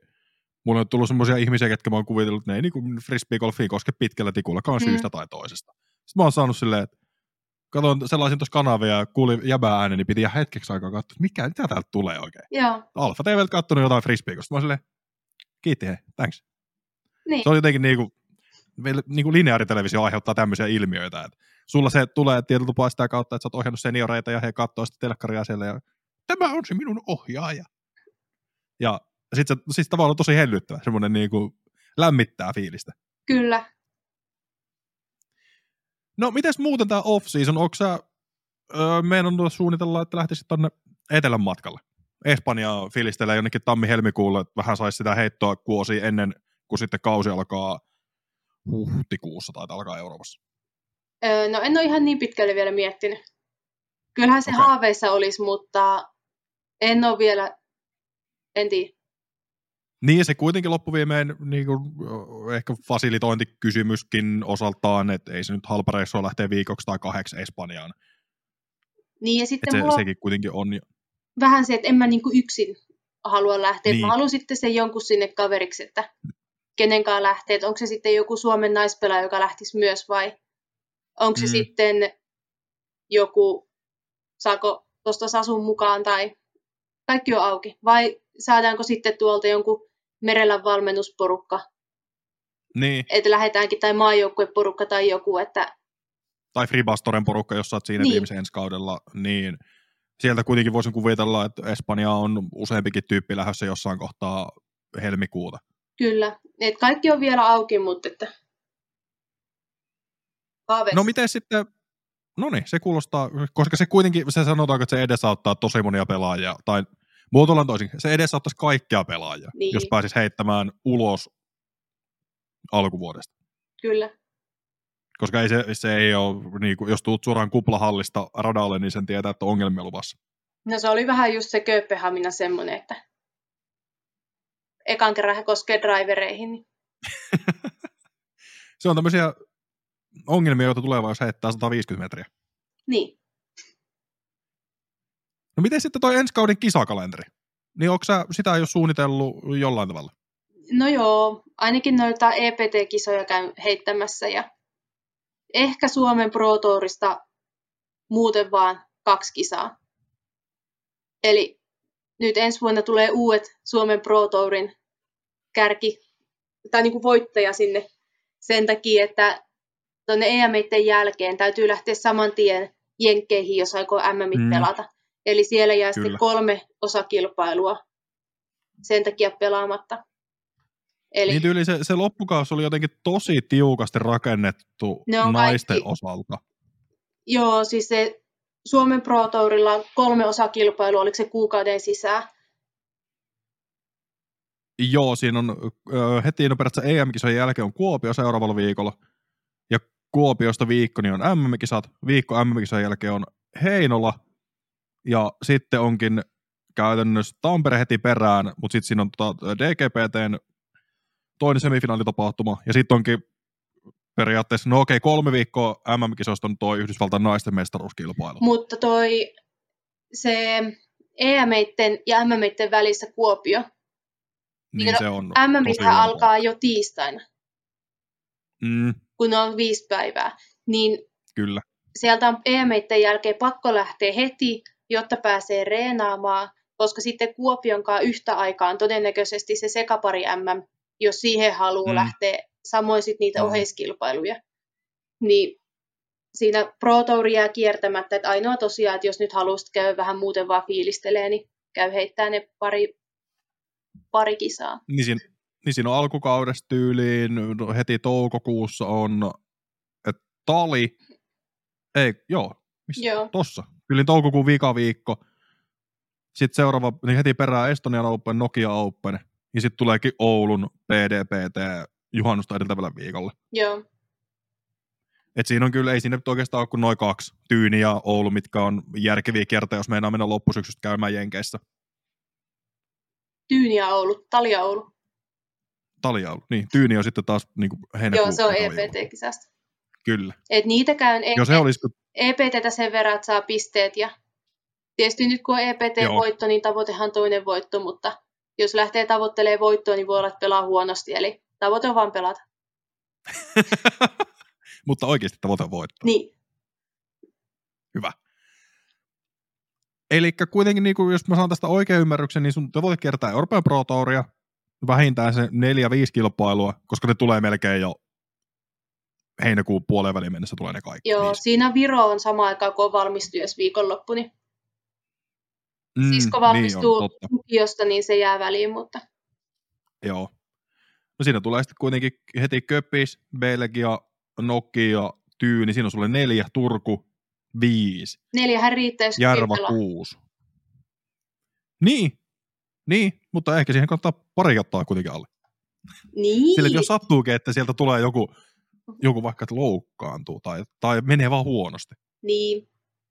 mulla on tullut semmoisia ihmisiä, ketkä mä oon kuvitellut, että ne ei niin frisbee-golfiin koske pitkällä tikullakaan mm. syystä tai toisesta. Sitten mä oon saanut silleen, että katsoin sellaisin tuossa kanavia ja kuulin jäbää äänen, niin piti ihan hetkeksi aikaa katsoa, että mikä, mitä täältä tulee oikein. Joo. Alfa TVltä katsonut jotain frisbeekosta. Mä silleen, kiitti hei, thanks. Niin. Se on jotenkin niinku, niinku lineaaritelevisio aiheuttaa tämmöisiä ilmiöitä, että sulla se tulee tietotupaa sitä kautta, että sä oot ohjannut senioreita ja he katsoo sitä telkkaria siellä ja tämä on se minun ohjaaja. Ja sitten se siis tavallaan tosi hellyttävä, semmoinen niinku lämmittää fiilistä. Kyllä. No, mites muuten tämä off-season? Onko sä öö, meidän on suunnitella, että lähtisit tonne etelän matkalle? Espanjaa filistelee jonnekin tammi-helmikuulle, että vähän saisi sitä heittoa kuosi ennen kuin sitten kausi alkaa huhtikuussa tai alkaa Euroopassa. Öö, no en ole ihan niin pitkälle vielä miettinyt. Kyllähän se okay. haaveissa olisi, mutta en ole vielä, en tiedä. Niin, se kuitenkin loppuviimeen niin kuin, ehkä fasilitointikysymyskin osaltaan, että ei se nyt halpa reissua lähteä viikoksi tai kahdeksi Espanjaan. Niin, ja sitten se, sekin kuitenkin on. Vähän se, että en mä niin kuin yksin halua lähteä. Niin. Mä haluan sitten sen jonkun sinne kaveriksi, että kenenkaan lähtee. Että onko se sitten joku Suomen naispelaaja, joka lähtisi myös vai onko se mm. sitten joku, saako tuosta Sasun mukaan tai kaikki on auki. Vai saadaanko sitten tuolta jonkun merellä valmennusporukka. Niin. Että lähdetäänkin, tai maajoukkueporukka tai joku, että... Tai Fribastoren porukka, jos sä oot siinä niin. viimeisen ensi kaudella, niin sieltä kuitenkin voisin kuvitella, että Espanja on useampikin tyyppi lähdössä jossain kohtaa helmikuuta. Kyllä, Et kaikki on vielä auki, mutta että... Haaveissa. No miten sitten, no niin, se kuulostaa, koska se kuitenkin, se sanotaanko, että se edesauttaa tosi monia pelaajia, tai Muotoillaan toisin. Se edesauttaisi kaikkia pelaajia, niin. jos pääsis heittämään ulos alkuvuodesta. Kyllä. Koska ei se, se ei ole, niin kuin, jos tulet suoraan kuplahallista radalle, niin sen tietää, että on ongelmia luvassa. No se oli vähän just se Kööpenhamina semmoinen, että ekan kerran he koskee drivereihin. Niin. se on tämmöisiä ongelmia, joita tulee, jos heittää 150 metriä. Niin. No miten sitten toi ensi kauden kisakalenteri? Niin onko sä sitä jo suunnitellut jollain tavalla? No joo, ainakin noita EPT-kisoja käyn heittämässä ja ehkä Suomen Pro Tourista muuten vaan kaksi kisaa. Eli nyt ensi vuonna tulee uudet Suomen Pro Tourin kärki, tai niin kuin voittaja sinne sen takia, että tuonne EM jälkeen täytyy lähteä saman tien jenkkeihin, jos aikoo MM mm. pelata. Eli siellä jää Kyllä. sitten kolme osakilpailua sen takia pelaamatta. Eli, niin tyyli se, se loppukausi oli jotenkin tosi tiukasti rakennettu naisten kaikki. osalta. Joo, siis se Suomen Pro Tourilla kolme osakilpailua, oliko se kuukauden sisään? Joo, siinä on heti no periaatteessa EM-kisojen jälkeen on Kuopio seuraavalla viikolla, ja Kuopiosta viikko niin on MM-kisat, viikko MM-kisojen jälkeen on Heinola, ja sitten onkin käytännössä Tampere heti perään, mutta sitten siinä on tota DGPTn toinen semifinaalitapahtuuma, ja sitten onkin periaatteessa, no okei, kolme viikkoa MM-kisoista on tuo Yhdysvaltain naisten mestaruuskilpailu. Mutta toi se em ja mm välissä Kuopio, Niin, Niin, se on. MM alkaa jo tiistaina, Mm, kun on viisi päivää. Niin kyllä. sieltä on EM jälkeen pakko lähteä heti, jotta pääsee reenaamaan, koska sitten Kuopionkaan yhtä aikaan todennäköisesti se sekapari MM, jos siihen haluaa Mm. lähteä, samoin sitten niitä Mm. oheiskilpailuja. Niin siinä Pro Tour jää kiertämättä, että ainoa tosiaan, että jos nyt haluaisit käydä vähän muuten vaan fiilistelee, niin käy heittää ne pari, pari kisaa. Niin siinä, niin siinä on alkukaudesta tyyliin, no heti toukokuussa on, että tali, ei, joo, missä, Joo. tossa, kyllä toukokuun vika viikko, sitten seuraava, niin heti perään Estonian Open, Nokia Open, ja sitten tuleekin Oulun PDPT juhannusta edeltävällä viikolla. Joo, Et siinä on kyllä, ei siinä oikeastaan ole kuin noin kaksi, Tyyni ja Oulu, mitkä on järkeviä kertoja, jos meinaa mennä loppusyksystä käymään Jenkeissä. Tyyni ja Oulu, Tali ja Oulu. Talia Oulu. Niin, Tyyni on sitten taas niin kuin. Joo, se on. EPT-kisasta. Kyllä. Et niitä käyn e- Joo, se olisi, EPTtä sen verran, että saa pisteet. Ja tietysti nyt kun on EPT-voitto, niin tavoitehan toinen voitto, mutta jos lähtee tavoittelemaan voittoa, niin voi olla, että pelaa huonosti. Eli tavoite on vaan pelata. mutta oikeasti tavoite voittaa. Niin, Hyvä. Eli kuitenkin, niin kuin, jos mä saan tästä oikein ymmärryksen, niin sun tavoite kiertää Euroopan Pro Touria, vähintään se neljä viisi kilpailua, koska ne tulee melkein jo heinäkuun puoleen väliin mennessä tulee ne kaikki. joo, viisi. siinä Viro on sama aikaa, kun on valmistujas viikonloppu, niin Mm, siis kun niin valmistuu on, totta. lukiosta, niin se jää väliin, mutta Joo. No siinä tulee sitten kuitenkin heti Köpis, Belgia, Nokia, Tyyni, siinä on sulle neljä, Turku, viisi, neljähän riittää, jos Järva kuusi. Niin, niin, mutta ehkä siihen kannattaa pari ottaa kuitenkin alle. Niin, Sillä jos sattuukin, että sieltä tulee joku, joku vaikka että loukkaantuu tai, tai menee vaan huonosti. niin,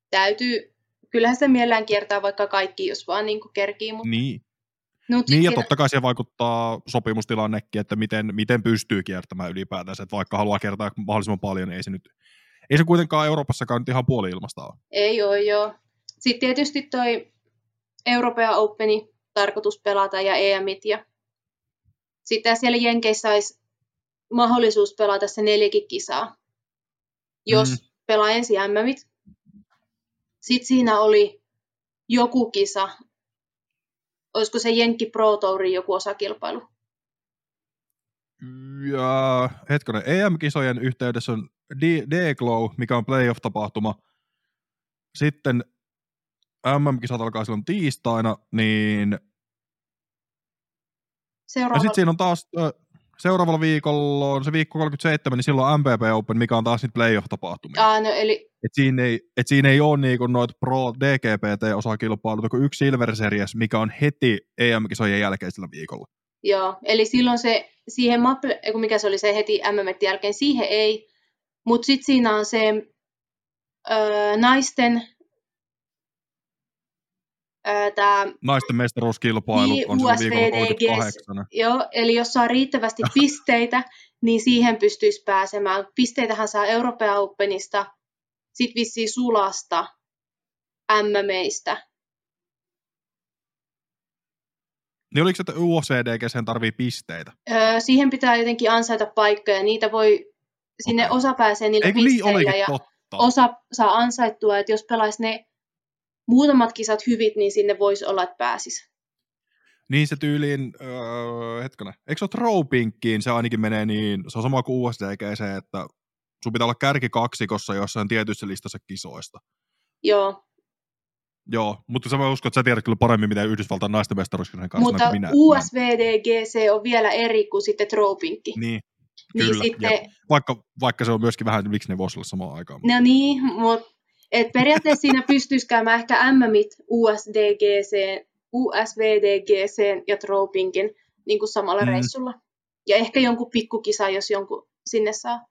täytyy, kyllähän se mielellään kiertää vaikka kaikki, jos vaan niin kerkii, mutta Niin, Mut niin ja totta kai siihen vaikuttaa sopimustilannekin, että miten, miten pystyy kiertämään ylipäätänsä, että vaikka haluaa kiertää mahdollisimman paljon, niin ei se nyt, ei se kuitenkaan Euroopassakaan nyt ihan puoli ilmasta ole. Ei ole, joo. Sitten tietysti toi Euroopan Openi tarkoitus pelata ja EMit. Ja sitten siellä Jenkeissä olisi mahdollisuus pelata se neljäkin kisaa, jos Mm. pelaa ensin MMit. Sitten siinä oli joku kisa, olisiko se Jenkki Pro Tourin joku osakilpailu. Ja hetkonen, EM-kisojen yhteydessä on D-Glow, mikä on playoff-tapahtuma. Sitten MM-kisat alkaa silloin tiistaina, niin ja Seuraava, sitten siinä on taas seuraavalla viikolla, on se viikko 37, niin silloin on MPP Open, mikä on taas niitä playoff-tapahtumia. Aa, no, eli Et siinä ei, et siinä ei ole niinku noita Pro DGPT-osakilpailuita kuin yksi Silver Series, mikä on heti EM-kisojen jälkeisellä viikolla. Joo, eli silloin se, siihen Maple, mikä se oli se heti MM jälkeen, siihen ei, mutta sitten siinä on se öö, naisten tää, Naisten mestaruuskilpailu Niin, on silloin viikolla USVDGs. 38. joo, eli jos saa riittävästi pisteitä, niin siihen pystyisi pääsemään. Pisteitähän saa Euroopan Openista, sitten vissiin sulasta, MMEistä. Niin oliko se, että USVDG sen tarvii pisteitä? Öö, siihen pitää jotenkin ansaita paikkoja, niitä voi, sinne Okei. osa pääsee niillä Ei kun niin pisteillä olikin ja totta. osa saa ansaittua, että jos pelaisi ne muutamat kisat hyvit, niin sinne voisi olla, että pääsisi. Niin se tyyliin, öö, hetkinen, eikö se ole Throwpinkkiin, se ainakin menee niin, se on sama kuin USDG se, että sun pitää olla kärki kaksikossa jossain tietyssä listassa kisoista. Joo, Joo, mutta sä voi uskoa, että sä tiedät kyllä paremmin, mitä Yhdysvaltain naisten mestaruuskirjan kanssa mutta minä. USVDGC on vielä eri kuin sitten Tropinkki. Niin, Niin kyllä, sitten, jep. vaikka, vaikka se on myöskin vähän, miksi ne voisi olla samaan aikaan. no niin, mutta et periaatteessa siinä pystyisi käymään ehkä MMit USDGC, USVDGC ja Tropinkin niin kuin samalla Mm. reissulla. Ja ehkä jonkun pikkukisa, jos jonkun sinne saa.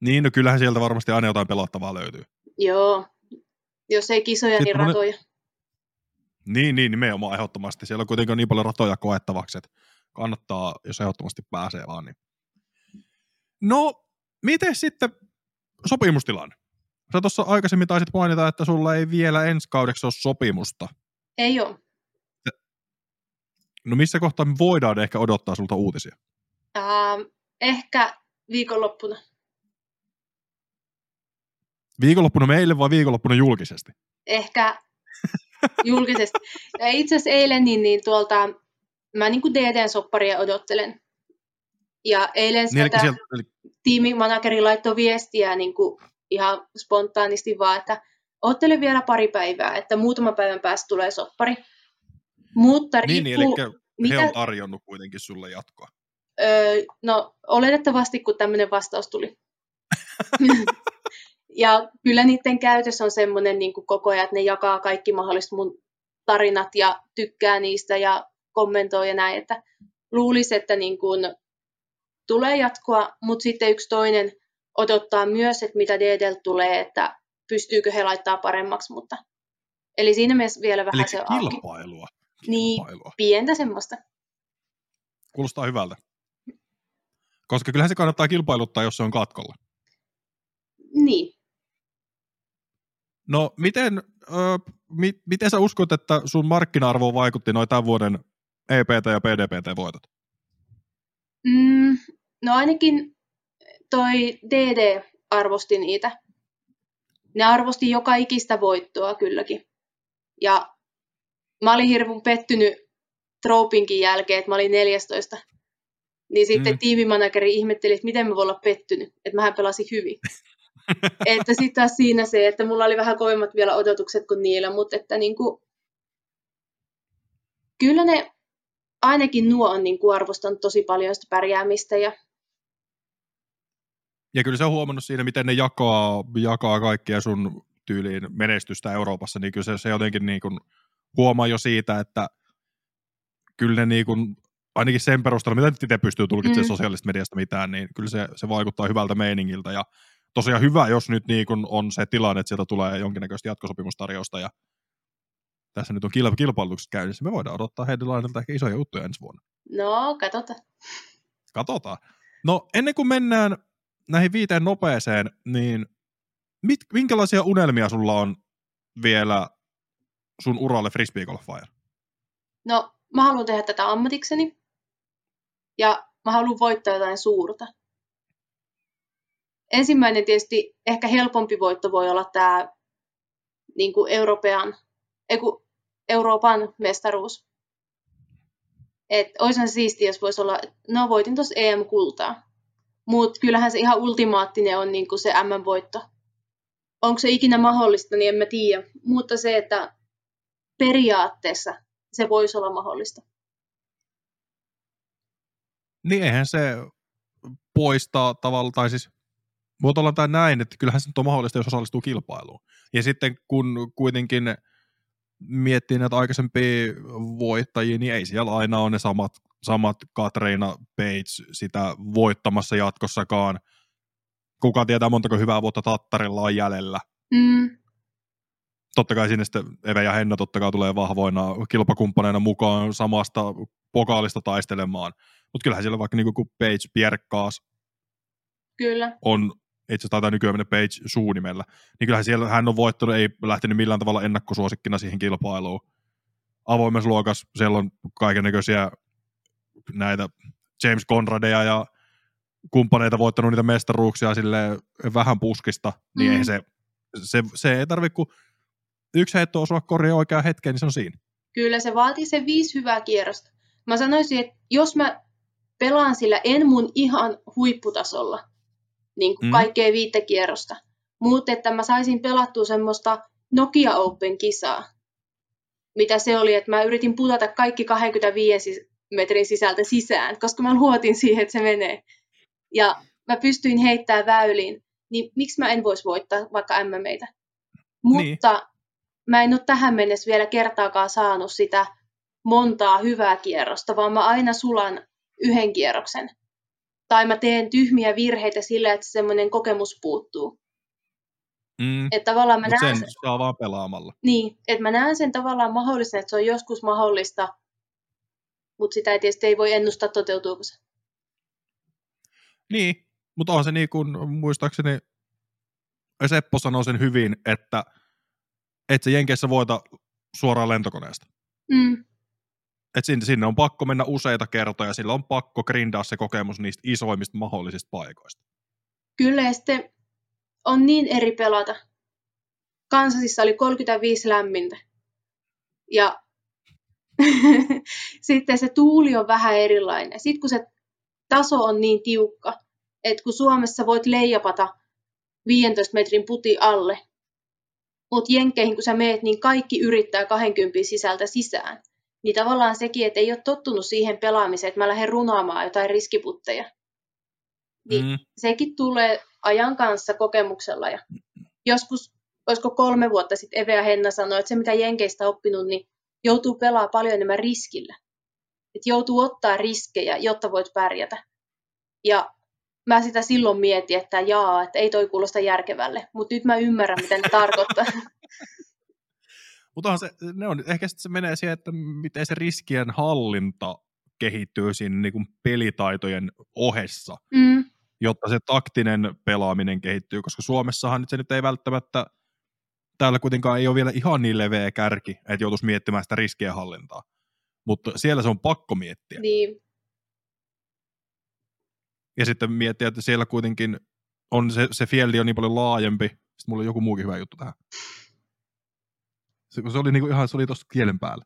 Niin, no kyllähän sieltä varmasti aina jotain pelattavaa löytyy. Joo, jos ei kisoja, Sitten niin monet- ratoja. Niin, niin, nimenomaan ehdottomasti. Siellä on kuitenkin niin paljon ratoja koettavaksi, että kannattaa, jos ehdottomasti pääsee vaan. Niin. No, miten sitten sopimustilanne? Sä tuossa aikaisemmin taisit mainita, että sulla ei vielä ensi kaudeksi ole sopimusta. Ei ole. No missä kohtaa me voidaan ehkä odottaa sulta uutisia? Ähm, ehkä viikonloppuna. Viikonloppuna meille vai viikonloppuna julkisesti? Ehkä julkisesti. Ja itse asiassa eilen niin, niin tuolta, mä niin kuin DD-sopparia odottelen. Ja eilen Niin, sieltä sieltä, eli, tiimimanageri laittoi viestiä niin kuin ihan spontaanisti vaan, että ottele vielä pari päivää, että muutama päivän päästä tulee soppari. Mutta niin, niin, riippuu, eli mitä, he on tarjonnut kuitenkin sulle jatkoa. öö, no oletettavasti kun tämmöinen vastaus tuli. ja kyllä niiden käytös on semmoinen niin kuin koko ajan, että ne jakaa kaikki mahdolliset mun tarinat ja tykkää niistä ja kommentoi ja näin, että luulisi, että niin kuin tulee jatkoa, mutta sitten yksi toinen odottaa myös, että mitä DDL tulee, että pystyykö he laittaa paremmaksi, mutta eli siinä mielessä vielä vähän Eli se on auki. kilpailua. Niin. kilpailua. Pientä semmoista. Kuulostaa hyvältä. Koska kyllähän se kannattaa kilpailuttaa, jos se on katkolla. Niin. No, miten, ö, mi, miten sä uskot, että sun markkina-arvoon vaikutti noin tämän vuoden EPT ja PDPT-voitot? Mm, no ainakin toi DD arvosti niitä. Ne arvosti joka ikistä voittoa kylläkin. Ja mä olin hirveän pettynyt Tropinkin jälkeen, että mä olin 14. Niin sitten Mm. tiimimanageri ihmetteli, että miten mä voin olla pettynyt, että mähän pelasin hyvin. että sitten taas siinä se, että mulla oli vähän kovemmat vielä odotukset kuin niillä, mutta että niinku, kyllä ne ainakin nuo on niinku arvostanut tosi paljon sitä pärjäämistä ja Ja kyllä se on huomannut siinä, miten ne jakaa, jakaa kaikkia sun tyyliin menestystä Euroopassa, niin kyllä se, se jotenkin niin kuin huomaa jo siitä, että kyllä ne niin kuin, ainakin sen perusteella, mitä nyt itse pystyy tulkitsemaan mm. Sosiaalisesta mediasta mitään, niin kyllä se, se vaikuttaa hyvältä meiningiltä. Ja tosiaan hyvä, jos nyt niin kuin on se tilanne, että sieltä tulee jonkinnäköistä jatkosopimustarjousta ja tässä nyt on kilpa- kilpailutukset käynnissä, me voidaan odottaa Headlineilta ehkä isoja juttuja ensi vuonna. no katsotaan. Katsotaan. No ennen kuin mennään näihin viiteen nopeeseen, niin mit, minkälaisia unelmia sulla on vielä sun uralle frisbeegolfaajan? No mä haluan tehdä tätä ammatikseni ja mä haluan voittaa jotain suurta. Ensimmäinen tietysti ehkä helpompi voitto voi olla tämä niin kuin Euroopan, eiku, Euroopan mestaruus. Et olisihan siistiä, jos voisi olla, no voitin tuossa EM-kultaa. Mutta kyllähän se ihan ultimaattinen on niin kuin se M-voitto. Onko se ikinä mahdollista, niin en mä tiedä. Mutta se, että periaatteessa se voisi olla mahdollista. Niin eihän se poistaa tavallaan, tai siis muotoillaan tämä näin, että kyllähän se on mahdollista, jos osallistuu kilpailuun. Ja sitten kun kuitenkin miettii näitä aikaisempia voittajia, niin ei siellä aina ole ne samat, samat Katriina Page sitä voittamassa jatkossakaan. Kuka tietää montako hyvää vuotta Tattarilla on jäljellä. Mm, Totta kai sinne sitten Eve ja Henna totta kai tulee vahvoina kilpakumppaneina mukaan samasta pokaalista taistelemaan. Mutta kyllähän siellä vaikka niinku kun Page Pierkkaas kyllä. on itse asiassa taitaa nykyään mennä Page suunimellä, niin kyllähän siellä hän on voittanut, ei lähtenyt millään tavalla ennakkosuosikkina siihen kilpailuun. Avoimessa luokas siellä on kaikennäköisiä näitä James Conradeja ja kumppaneita voittanut niitä mestaruuksia sille vähän puskista, niin Mm. eihän se, se, se ei tarvitse kuin yksi heitto osua koriin oikeaan hetkeen, niin se on siinä. Kyllä se vaatii se viisi hyvää kierrosta. Mä sanoisin, että jos mä pelaan sillä en mun ihan huipputasolla, niin kuin mm. kaikkea viittä kierrosta, mutta että mä saisin pelattua semmoista Nokia Open-kisaa, mitä se oli, että mä yritin putata kaikki 25 metrin sisältä sisään, koska mä luotin siihen, että se menee. Ja mä pystyin heittämään väyliin, niin miksi mä en voisi voittaa vaikka MMEitä? Mutta mä en ole tähän mennessä vielä kertaakaan saanut sitä montaa hyvää kierrosta, vaan mä aina sulan yhden kierroksen. Tai mä teen tyhmiä virheitä sillä, että semmoinen kokemus puuttuu. Mm. Että tavallaan mä Mutta näen sen sen, saa vaan pelaamalla. niin, että mä näen sen tavallaan mahdollisena, että se on joskus mahdollista, mutta sitä ei tietysti ei voi ennustaa toteutuuko se. Niin, mutta on se niin kuin, muistaakseni Seppo sanoi sen hyvin, että et se Jenkeissä voita suoraan lentokoneesta. Mm, että sinne, sinne on pakko mennä useita kertoja, sillä on pakko grindaa se kokemus niistä isoimmista mahdollisista paikoista. Kyllä, ja sitten on niin eri pelata. Kansasissa oli 35 lämmintä. Ja sitten se tuuli on vähän erilainen. Sitten kun se taso on niin tiukka, että kun Suomessa voit leijapata 15 metrin puti alle, mutta jenkkeihin kun sä meet, niin kaikki yrittää 20 sisältä sisään. Niin tavallaan sekin, että ei ole tottunut siihen pelaamiseen, että mä lähden runaamaan jotain riskiputteja. Niin mm. sekin tulee ajan kanssa kokemuksella. Ja joskus, olisiko kolme vuotta sitten Eve ja Henna sanoi, että se mitä Jenkeistä oppinut, niin joutuu pelaamaan paljon enemmän riskillä. Että joutuu ottaa riskejä, jotta voit pärjätä. Ja mä sitä silloin mietin, että jaa, että ei toi kuulosta järkevälle, mutta nyt mä ymmärrän, mitä ne tarkoittaa. Mutta se, ne on, ehkä se menee siihen, että miten se riskien hallinta kehittyy siinä niin kuin pelitaitojen ohessa, mm. jotta se taktinen pelaaminen kehittyy, koska Suomessahan se nyt ei välttämättä, täällä kuitenkaan ei ole vielä ihan niin leveä kärki, että joutuisi miettimään sitä riskien hallintaa, mutta siellä se on pakko miettiä. Niin. Ja sitten miettiä, että siellä kuitenkin on se, se fieldi on niin paljon laajempi. Sitten mulla on joku muukin hyvä juttu tähän. Se, se oli niinku ihan, se oli tuossa kielen päällä.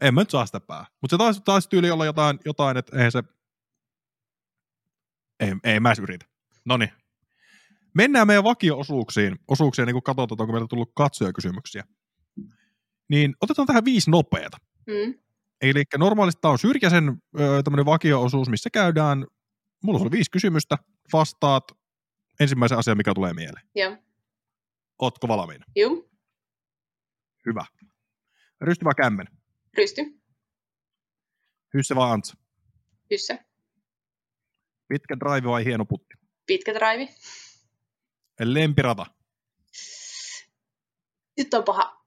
En mä nyt saa sitä pää. Mutta se taisi, taisi tyyli olla jotain, jotain että eihän se... Ei, ei mä edes yritä. Noniin. Mennään meidän vakio-osuuksiin. Osuuksiin, niin kun katsotaan, onko meillä tullut katsojakysymyksiä. Niin otetaan tähän viisi nopeata. Mm. Eli normaalisti tämä on Syrjäsen tämmöinen vakio-osuus, missä käydään, mulla on viisi kysymystä, vastaat ensimmäisen asian, mikä tulee mieleen. Joo. Ootko valmiina? Joo. Hyvä. Rysty vai kämmen? Rysty. Hysse vai Antsa? Hysse. Pitkä drive vai hieno putti? Pitkä drive. Lempirata? Nyt on paha.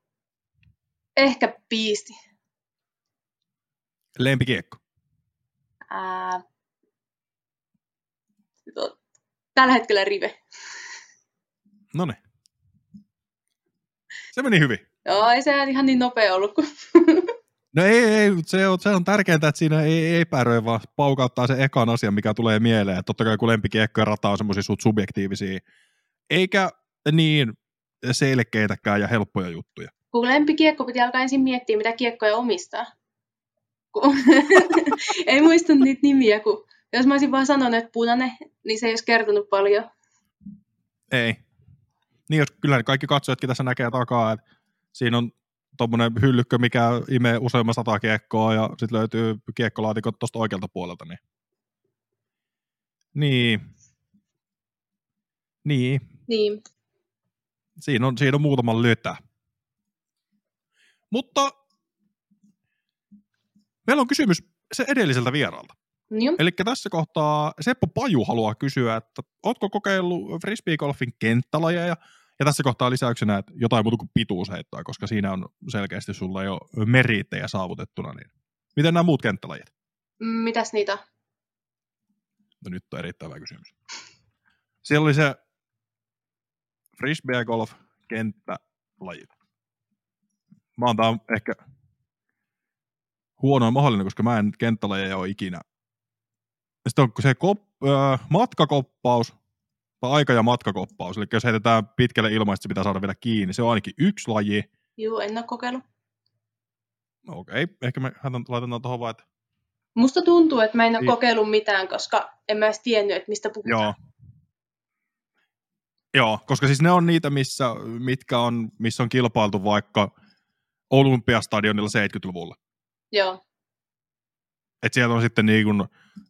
Ehkä piisti. Lempikiekko? Ää, tällä hetkellä rive. No niin. Se meni hyvin. Joo, ei se ihan niin nopea ollut kuin... No ei, ei se, on, se on tärkeintä, että siinä ei epäröi, vaan paukauttaa se ekan asian, mikä tulee mieleen. Että totta kai kun lempikiekko ja rata on semmoisia subjektiivisia, eikä niin selkeitäkään ja helppoja juttuja. Kun lempikiekko piti alkaa ensin miettiä, mitä kiekkoja omistaa. ei muista niitä nimiä, kun jos mä olisin vaan sanonut, että punainen, niin se ei olisi kertonut paljon. Ei. Niin, jos kyllä kaikki katsojatkin tässä näkee takaa, että siinä on tuommoinen hyllykkö, mikä imee useamman sata kiekkoa ja sitten löytyy kiekkolaatikot tuosta oikealta puolelta. Niin. Niin. Niin. Niin. Siinä on, siinä on muutama lytä. Mutta Meillä on kysymys se edelliseltä vieraalta. Eli tässä kohtaa Seppo Paju haluaa kysyä, että ootko kokeillut frisbeegolfin kenttälajeja? Ja tässä kohtaa lisäyksenä, että jotain muuta kuin pituusheittoa, koska siinä on selkeästi sulla jo merittejä saavutettuna. Niin miten nämä muut kenttälajit? Mitäs niitä? No nyt on erittäin hyvä kysymys. Siellä oli se frisbee golf kenttälajit. Mä oon ehkä huonoin mahdollinen, koska mä en kenttälajeja ole ikinä. Sitten on se kop, äh, matkakoppaus, tai aika- ja matkakoppaus, eli jos heitetään pitkälle ilmaisesti, se pitää saada vielä kiinni. Se on ainakin yksi laji. Joo, en ole kokeillut. No okei, okay. ehkä me laitetaan tuohon vaan, että... Musta tuntuu, että mä en ole I... kokeillut mitään, koska en mä edes tiennyt, että mistä puhutaan. Joo. Joo, koska siis ne on niitä, missä, mitkä on, missä on kilpailtu vaikka Olympiastadionilla 70-luvulla. Joo. Et siellä on sitten niin kuin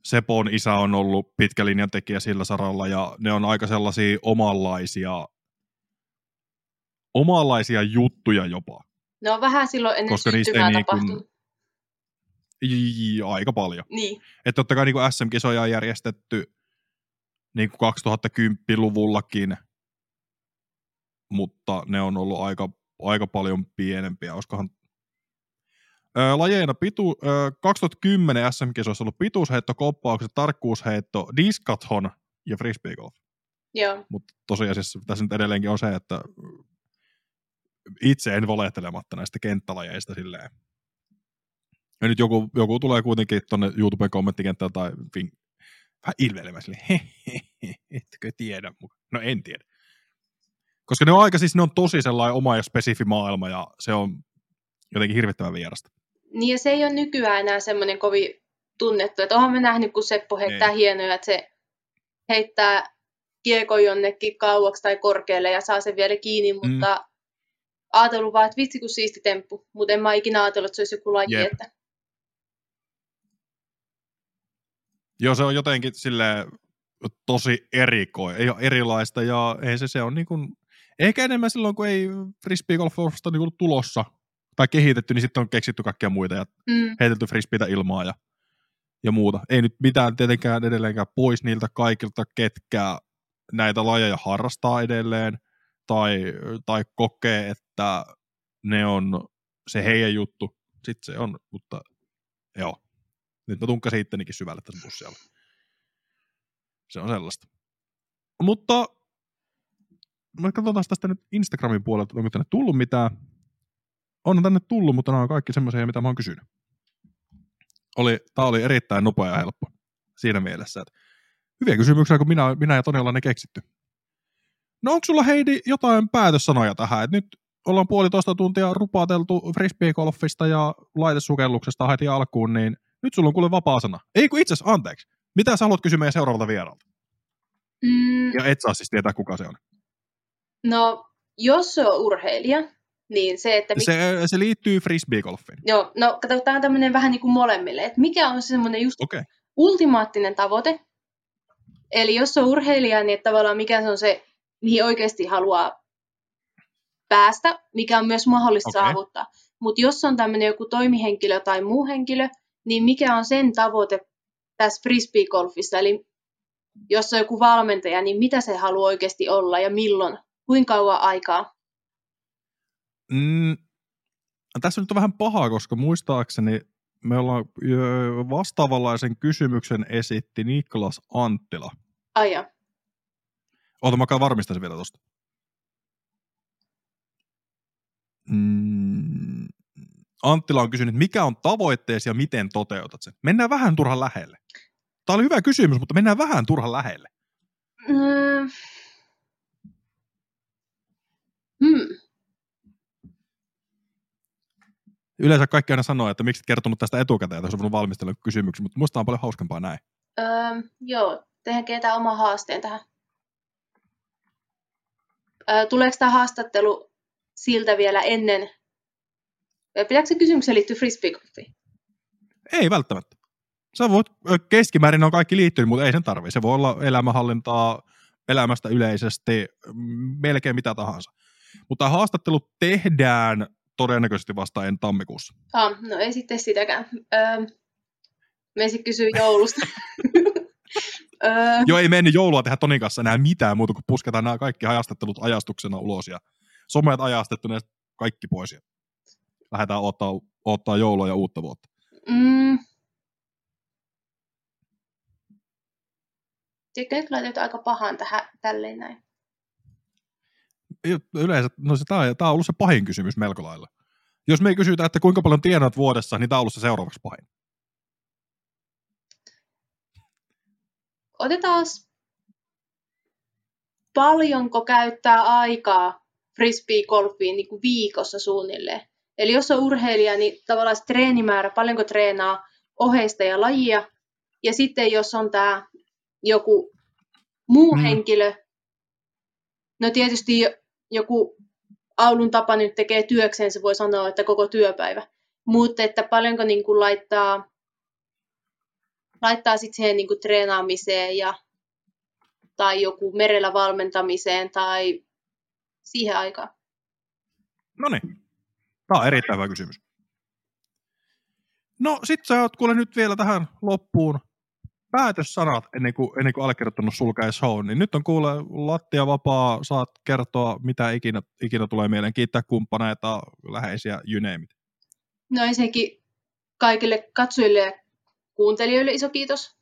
Sepon isä on ollut pitkä linjan tekijä sillä saralla ja ne on aika sellaisia omanlaisia, omanlaisia juttuja jopa. Ne on vähän silloin ennen Koska niistä ei niin kuin, aika paljon. Niin. Että totta kai niin SM-kisoja on järjestetty niin kuin 2010-luvullakin, mutta ne on ollut aika, aika paljon pienempiä. Olisikohan lajeina pitu, 2010 SM-kisoissa ollut pituusheitto, koppaukset, tarkkuusheitto, diskathon ja frisbeegolf. Joo. Mutta tosiasiassa tässä nyt edelleenkin on se, että itse en valehtelematta näistä kenttälajeista silleen. Ja nyt joku, joku tulee kuitenkin tuonne YouTuben kommenttikenttään tai fin, vähän he, etkö tiedä mukaan? No en tiedä. Koska ne on aika siis, ne on tosi sellainen oma ja spesifi maailma ja se on jotenkin hirvittävän vierasta. Niin ja se ei ole nykyään enää semmoinen kovin tunnettu, että onhan me nähnyt, kun Seppo heittää ei. hienoja, että se heittää kiekon jonnekin kauaksi tai korkealle ja saa sen vielä kiinni, mm. mutta mm. ajatellut vaan, että vitsi kun siisti temppu, mutta en mä ikinä ajatellut, että se olisi joku laji, yep. että Joo, se on jotenkin sille tosi erikoin, ei ole erilaista ja ei se, se on niin kuin, ehkä enemmän silloin, kun ei frisbeegolfista niin tulossa tai kehitetty, niin sitten on keksitty kaikkia muita ja mm. heitelty frisbeitä ilmaa ja, ja muuta. Ei nyt mitään tietenkään edelleenkään pois niiltä kaikilta, ketkä näitä lajeja harrastaa edelleen tai, tai kokee, että ne on se heidän juttu. Sitten se on, mutta joo. Nyt mä tunkkasin ittenikin syvälle tässä bussialla. Se on sellaista. Mutta me katsotaan tästä nyt Instagramin puolelta, onko tänne tullut mitään. On tänne tullut, mutta nämä on kaikki semmoisia, mitä mä oon kysynyt. Oli, tää oli erittäin nopea ja helppo siinä mielessä, että hyviä kysymyksiä, kun minä, minä ja Toni ollaan ne keksitty. No onko sulla Heidi jotain päätössanoja tähän, että nyt ollaan puolitoista tuntia rupaateltu frisbeegolfista ja laitesukelluksesta heti alkuun, niin – nyt sulla on kuule vapaa sana. Ei kun itse asiassa, anteeksi. Mitä sä haluat kysyä meidän seuraavalta vieralta? Mm. Ja et saa siis tietää, kuka se on. No, jos se on urheilija, niin se, että... Mik... Se, se liittyy frisbeegolfiin. Joo, no katsotaan tämmöinen vähän niin kuin molemmille, että mikä on se semmoinen just okay. ultimaattinen tavoite. Eli jos on urheilija, niin tavallaan mikä se on se, mihin oikeasti haluaa päästä, mikä on myös mahdollista okay. saavuttaa. Mutta jos on tämmöinen joku toimihenkilö tai muu henkilö, niin mikä on sen tavoite tässä frisbeegolfissa, eli jos on joku valmentaja, niin mitä se haluaa oikeasti olla ja milloin, kuinka kauan aikaa? Mm, tässä nyt on vähän pahaa, koska muistaakseni me ollaan vastaavanlaisen kysymyksen esitti Niklas Anttila. Aja. Oota, mä varmistaisin vielä tuosta. Mm, Anttila on kysynyt, mikä on tavoitteesi ja miten toteutat sen? Mennään vähän turhan lähelle. Tämä oli hyvä kysymys, mutta mennään vähän turhan lähelle. Mm. Hmm. Yleensä kaikki aina sanoo, että miksi et kertonut tästä etukäteen, jos on voinut valmistella kysymyksiä, mutta musta on paljon hauskempaa näin. Öö, joo, tehän ketään oma haasteen tähän. Öö, tuleeko tämä haastattelu siltä vielä ennen Pitääkö se kysymyksen liittyä frisbeegolfiin? Ei välttämättä. Sä voit, keskimäärin on kaikki liittynyt, mutta ei sen tarvitse. Se voi olla elämänhallintaa elämästä yleisesti, melkein mitä tahansa. Mutta haastattelu tehdään todennäköisesti vasta en tammikuussa. Ah, no ei sitten sitäkään. Öö, me ensin kysyy joulusta. öö. Joo, ei mennyt joulua tehdä Tonin kanssa enää mitään muuta kuin pusketaan nämä kaikki hajastattelut ajastuksena ulos ja somet ajastettu ne kaikki pois lähdetään ottaa, ottaa joulua ja uutta vuotta? Mm. Nyt laitat aika pahan tähän tälleen näin. Yleensä, no se, tämä, tämä on ollut se pahin kysymys melko lailla. Jos me ei kysytä, että kuinka paljon tienaat vuodessa, niin tämä on ollut se seuraavaksi pahin. Otetaan paljonko käyttää aikaa frisbee-golfiin niin kuin viikossa suunnilleen. Eli jos on urheilija, niin tavallaan se treenimäärä, paljonko treenaa oheista ja lajia. Ja sitten jos on tämä joku muu mm. henkilö, no tietysti joku Aulun tapa nyt tekee työkseen, se voi sanoa, että koko työpäivä. Mutta että paljonko niin kuin laittaa, laittaa sitten siihen niin kuin treenaamiseen ja, tai joku merellä valmentamiseen tai siihen aikaan. No niin. Tämä on erittäin hyvä kysymys. No sit sä oot kuule nyt vielä tähän loppuun päätössanat ennen kuin, ennen kuin allekirjoittanut sulkee show, niin nyt on kuule lattia vapaa, saat kertoa mitä ikinä, ikinä tulee mieleen, kiittää kumppaneita, läheisiä, you name it. No ensinnäkin kaikille katsojille ja kuuntelijoille iso kiitos.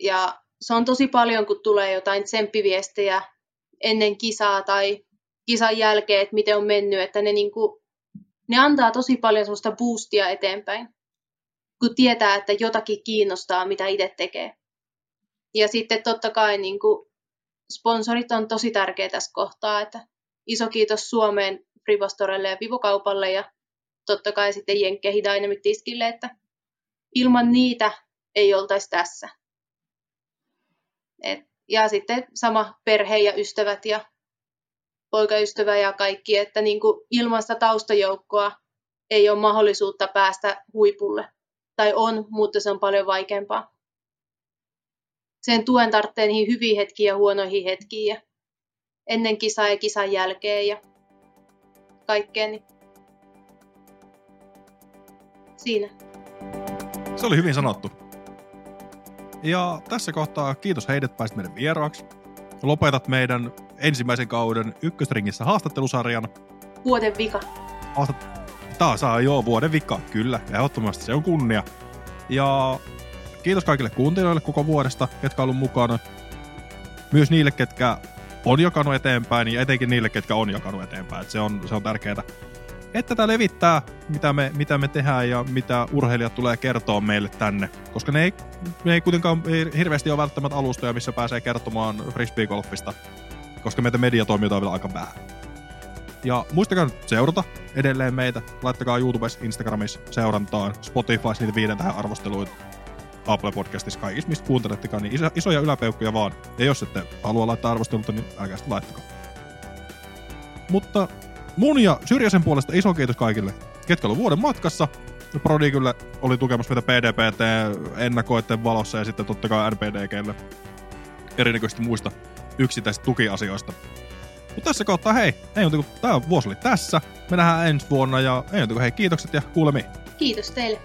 Ja se on tosi paljon, kun tulee jotain tsemppiviestejä ennen kisaa tai kisan jälkeen, että miten on mennyt, että ne niinku ne antaa tosi paljon sellaista boostia eteenpäin. Kun tietää, että jotakin kiinnostaa, mitä itse tekee. Ja sitten totta kai niin kuin, sponsorit on tosi tärkeä tässä kohtaa, että iso kiitos Suomeen Frivostorelle ja Vivokaupalle ja totta kai sitten Jenkkeihin Dynamic-tiskille, että ilman niitä ei oltaisi tässä. Et, ja sitten sama perhe ja ystävät ja poikaystävä ja kaikki, että niin kuin ilman sitä taustajoukkoa ei ole mahdollisuutta päästä huipulle. Tai on, mutta se on paljon vaikeampaa. Sen tuen tarvitsee niihin hyviin hetkiin ja huonoihin hetkiin ja ennen kisaa ja kisan jälkeen ja kaikkea. Niin siinä. Se oli hyvin sanottu. Ja tässä kohtaa kiitos heidät pääsit meidän vieraaksi. Lopetat meidän ensimmäisen kauden ykköstringissä haastattelusarjan. Vuoden vika. Haastat... Taas saa joo, vuoden vika, kyllä. Ehdottomasti se on kunnia. Ja kiitos kaikille kuuntelijoille koko vuodesta, ketkä on ollut mukana. Myös niille, ketkä on jakanut eteenpäin ja etenkin niille, ketkä on jakanut eteenpäin. se on, se on tärkeää. Että tätä levittää, mitä me, mitä me tehdään ja mitä urheilijat tulee kertoa meille tänne. Koska ne ei, ne ei kuitenkaan hirveästi ole välttämättä alustoja, missä pääsee kertomaan frisbeegolfista. Koska meitä mediatoimijoita on vielä aika vähän. Ja muistakaa nyt seurata edelleen meitä. Laittakaa YouTubessa, Instagramissa seurantaan, Spotifyssa niitä viiden tähän arvosteluita. Apple Podcastissa, kaikissa mistä kuuntelettekaan, niin iso, isoja yläpeukkuja vaan. Ja jos ette halua laittaa arvosteluta, niin älkää sitten laittakaa. Mutta mun ja Syrjäsen puolesta iso kiitos kaikille, ketkä ovat vuoden matkassa. Prodi kyllä oli tukemassa meitä PDPT ennakoiden valossa ja sitten totta kai NPDGlle erinäköistä muista yksittäisistä tukiasioista. Mutta tässä kohtaa hei, ei muuta kuin tämä vuosi oli tässä. Me nähdään ensi vuonna ja ei muuta kuin hei kiitokset ja kuulemiin. Kiitos teille.